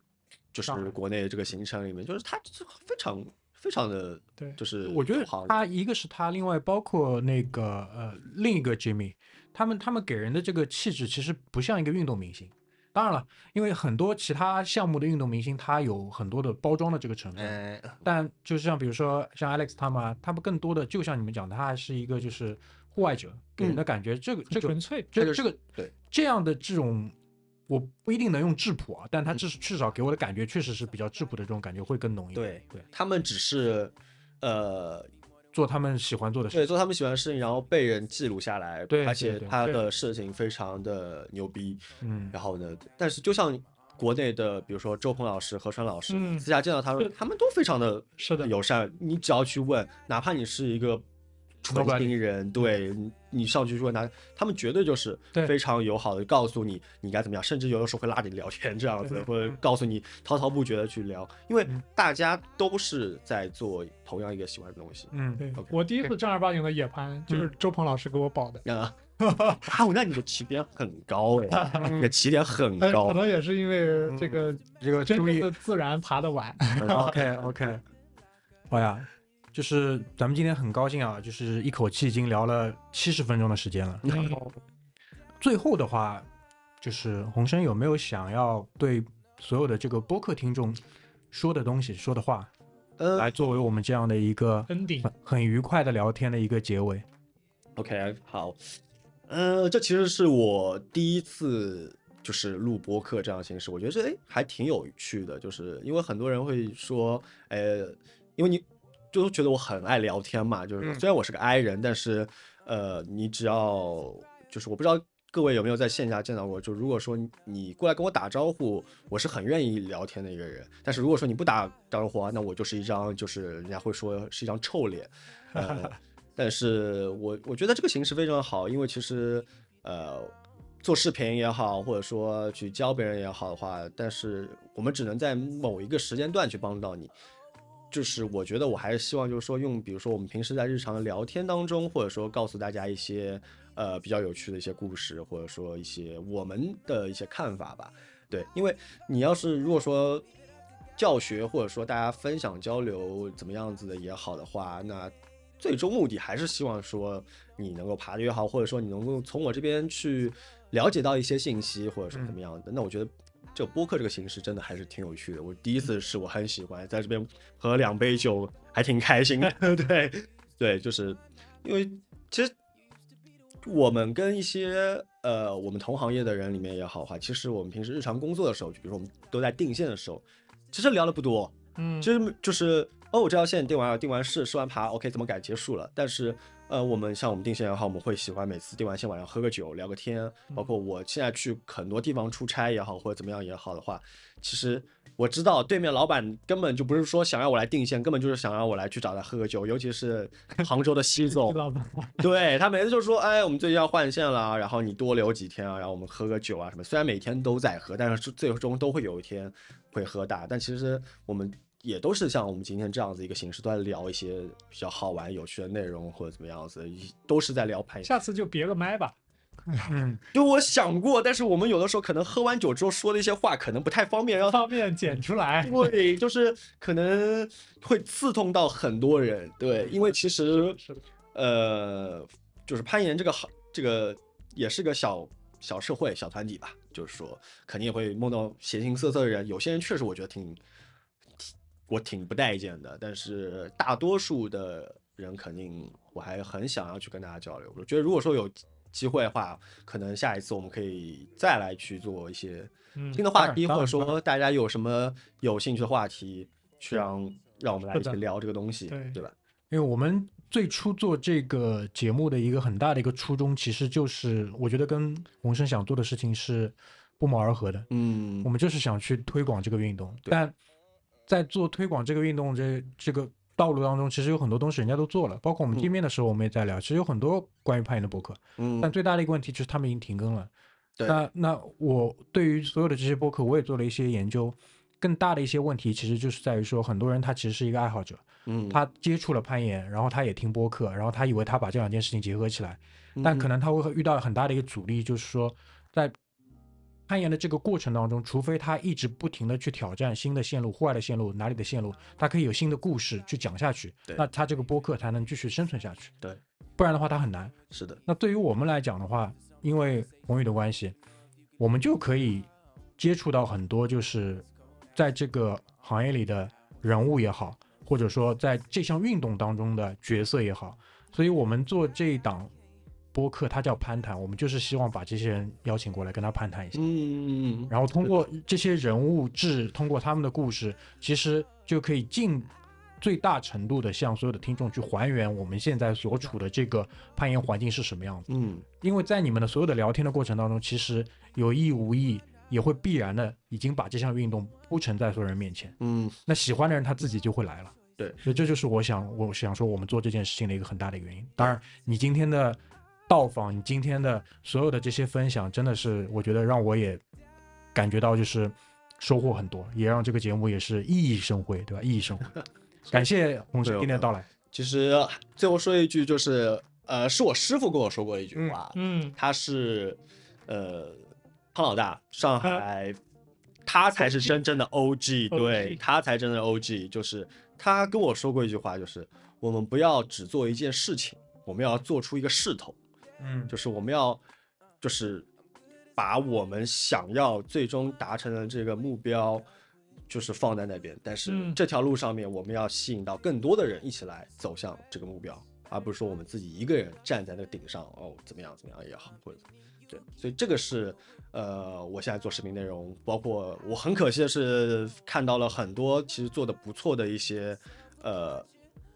就是国内这个行程里面，就是他就是非常非常的，对就是我觉得好他一个是他，另外包括那个呃另一个 Jimmy，他们他们给人的这个气质其实不像一个运动明星。当然了，因为很多其他项目的运动明星，他有很多的包装的这个成分。哎，但就像比如说像 Alex 他们啊，他们更多的就像你们讲的，他还是一个就是户外者，给人的感觉这个这个纯粹这个这这个对这样的这种，我不一定能用质朴啊，但他至至少给我的感觉确实是比较质朴的这种感觉会更浓一点。对对，他们只是呃做他们喜欢做的事对，做他们喜欢的事情，然后被人记录下来，对对而且他的事情非常的牛逼。嗯，然后呢，但是就像国内的，比如说周鹏老师、何川老师，嗯。私下见到他说，他们都非常的是的。友善。你只要去问，哪怕你是一个纯 Nobody 新人，对。你你上去去问他，他们绝对就是非常友好的告诉你你该怎么样，甚至有的时候会拉着你聊天这样子，对或者告诉你滔滔不绝的去聊，因为嗯。大家都是在做同样一个喜欢的东西。嗯，对 OK 我第一次正儿八经的野攀就是周鹏老师给我保的，(laughs) 啊，哇，那你的起点很高哎，你的起点很高可。能也是因为这个这个真正注意的自然爬得晚。(laughs) OK OK，好呀，就是咱们今天很高兴啊，就是一口气已经聊了七十分钟的时间了。然 (laughs) 后最后的话，就是洪生有没有想要对所有的这个播客听众说的东西、说的话，呃来作为我们这样的一个很很愉快的聊天的一个结尾？OK，好，呃，这其实是我第一次就是录播客这样的形式，我觉得这哎还挺有趣的，就是因为很多人会说，呃，因为你就觉得我很爱聊天嘛，就是嗯虽然我是个 I 人，但是呃，你只要就是我不知道各位有没有在线下见到过，就如果说你你过来跟我打招呼，我是很愿意聊天的一个人，但是如果说你不打招呼啊，那我就是一张就是人家会说是一张臭脸，呃，(laughs) 但是我我觉得这个形式非常好，因为其实呃做视频也好，或者说去教别人也好的话，但是我们只能在某一个时间段去帮助到你。就是我觉得我还是希望就是说用，比如说我们平时在日常的聊天当中，或者说告诉大家一些呃比较有趣的一些故事，或者说一些我们的一些看法吧。对，因为你要是如果说教学或者说大家分享交流怎么样子的也好的话，那最终目的还是希望说你能够爬得越好，或者说你能够从我这边去了解到一些信息，或者说怎么样的。那我觉得这播客这个形式真的还是挺有趣的。我第一次是我很喜欢，在这边喝两杯酒还挺开心的。(laughs) 对对，就是因为其实我们跟一些呃我们同行业的人里面也好的话，其实我们平时日常工作的时候，就比如说我们都在定线的时候，其实聊的不多，嗯，其实就是哦，我这条线定完了，定完试，试完爬，OK，怎么改结束了。但是呃，我们像我们定线也好，我们会喜欢每次定完线晚上喝个酒，聊个天。包括我现在去很多地方出差也好，或者怎么样也好的话，其实我知道对面老板根本就不是说想要我来定线，根本就是想让我来去找他喝个酒。尤其是杭州的西 (laughs) 总？对他每次就说，哎，我们最近要换线了，然后你多留几天啊，然后我们喝个酒啊什么。虽然每天都在喝，但是最终都会有一天会喝大。但其实我们也都是像我们今天这样子一个形式，都在聊一些比较好玩、有趣的内容或者怎么样子，都是在聊攀岩。下次就别个麦吧。嗯，就我想过，但是我们有的时候可能喝完酒之后说的一些话，可能不太方便让方便剪出来。(laughs) 对，就是可能会刺痛到很多人。对，因为其实，呃，就是攀岩这个好，这个也是个小小社会、小团体吧。就是说，肯定也会梦到形形色色的人。有些人确实我觉得挺，我挺不待见的，但是大多数的人肯定我还很想要去跟大家交流。我觉得如果说有机会的话，可能下一次我们可以再来去做一些嗯新的话题，或者说大家有什么有兴趣的话题，去让让我们来一起聊这个东西，对对吧？因为我们最初做这个节目的一个很大的一个初衷，其实就是我觉得跟洪生想做的事情是不谋而合的。嗯我们就是想去推广这个运动，但在做推广这个运动这这个道路当中，其实有很多东西人家都做了，包括我们嗯。见面的时候我们也在聊，其实有很多关于攀岩的博客，嗯。但最大的一个问题就是他们已经停更了。对。那那我对于所有的这些播客，我也做了一些研究。更大的一些问题，其实就是在于说，很多人他其实是一个爱好者，嗯，他接触了攀岩，然后他也听播客，然后他以为他把这两件事情结合起来，但可能能他会遇到很大的一个阻力，就是说，在攀岩的这个过程当中，除非他一直不停的去挑战新的线路、户外的线路、哪里的线路，他可以有新的故事去讲下去，那他这个播客才能继续生存下去。对，不然的话他很难。是的，那对于我们来讲的话，因为宏宇的关系，我们就可以接触到很多就是在这个行业里的人物也好，或者说在这项运动当中的角色也好，所以我们做这一档播客，它叫攀谈，我们就是希望把这些人邀请过来跟他攀谈一下。嗯嗯嗯，然后通过这些人物志，通过他们的故事，其实就可以尽最大程度的向所有的听众去还原我们现在所处的这个攀岩环境是什么样子。嗯因为在你们的所有的聊天的过程当中，其实有意无意也会必然的已经把这项运动铺陈在所有人面前。嗯那喜欢的人他自己就会来了。对所以这就是我想我想说我们做这件事情的一个很大的原因。当然，你今天的到访，你今天的所有的这些分享，真的是我觉得让我也感觉到就是收获很多，也让这个节目也是熠熠生辉，对吧？熠熠生辉。(laughs) 感谢洪生今天的到来。其实最后说一句，就是呃，是我师傅跟我说过一句话，嗯，他是呃胖老大，上海，他才是真正的 OG，(laughs) 对他才真正的 OG，就是他跟我说过一句话，就是我们不要只做一件事情，我们要做出一个势头，嗯，就是我们要就是把我们想要最终达成的这个目标。就是放在那边，但是嗯这条路上面，我们要吸引到更多的人一起来走向这个目标。而不是说我们自己一个人站在那个顶上哦，怎么样怎么样也好，或者对，所以这个是呃，我现在做视频内容，包括我很可惜的是看到了很多其实做的不错的一些呃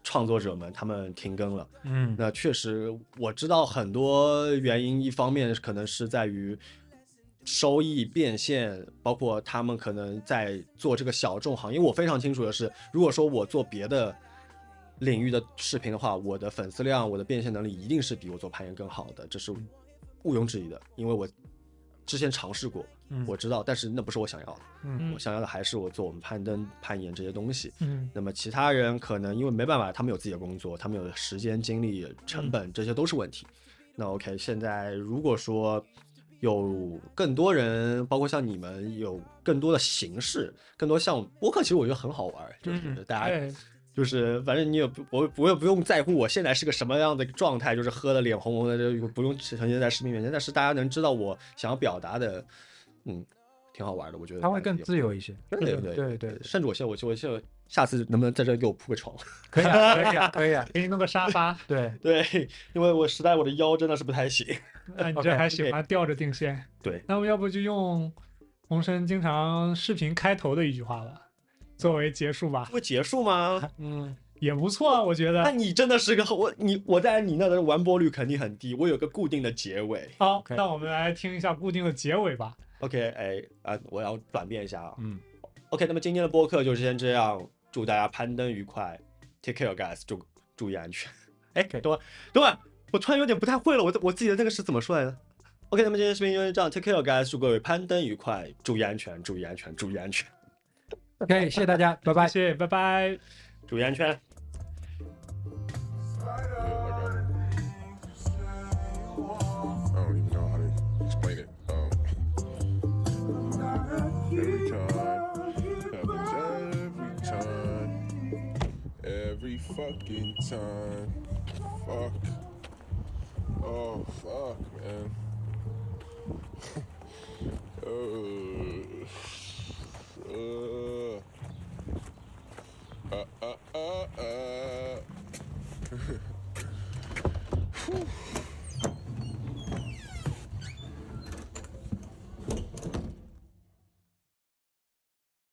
创作者们，他们停更了。嗯那确实我知道很多原因，一方面可能是在于收益变现，包括他们可能在做这个小众行业。因为我非常清楚的是，如果说我做别的领域的视频的话，我的粉丝量、我的变现能力一定是比我做攀岩更好的，这是毋庸置疑的。因为我之前尝试过，嗯我知道，但是那不是我想要的。嗯我想要的还是我做我们攀登、攀岩这些东西。嗯那么其他人可能因为没办法，他们有自己的工作，他们有时间、精力、成本，这些都是问题。那 OK，现在如果说有更多人，包括像你们有更多的形式，更多像播客，其实我觉得很好玩，就是嗯大家哎，就是反正你也不我我也不用在乎我现在是个什么样的状态，就是喝的脸红红的，就不用呈现在视频面前，但是大家能知道我想要表达的，嗯，挺好玩的，我觉得他会更自由一些。对对 (laughs) 对对甚至我现在我就我就下次能不能在这给我铺个床？(laughs) 可以啊，可以啊，可以啊。给你弄个沙发，对，(laughs) 对，因为我实在我的腰真的是不太行。那你这还喜欢吊着定线？对，那我们要不就用洪生经常视频开头的一句话吧，作为结束吧，会结束吗？(laughs) 嗯，也不错啊，我觉得那得。你真的是个我你我在你那的完播率肯定很低，我有个固定的结尾。好那我们来听一下固定的结尾吧。OK，哎啊，我要转变一下啊。嗯 OK，那么今天的播客就先这样，祝大家攀登愉快，Take care guys，注注意安全。(laughs) 哎，等会等会，我突然有点不太会了，我我自己的那个是怎么说来的？OK，那么今天视频就是这样，Take care guys，祝各位攀登愉快，注意安全，注意安全，注意安全，，OK，谢谢大家，拜拜。谢谢，拜拜。注意安全。I don't even know how to explain it. Um, every time, happens every time, every fucking time. Fuck. Oh fuck, man. uh, uh, uh, uh, (laughs) uh.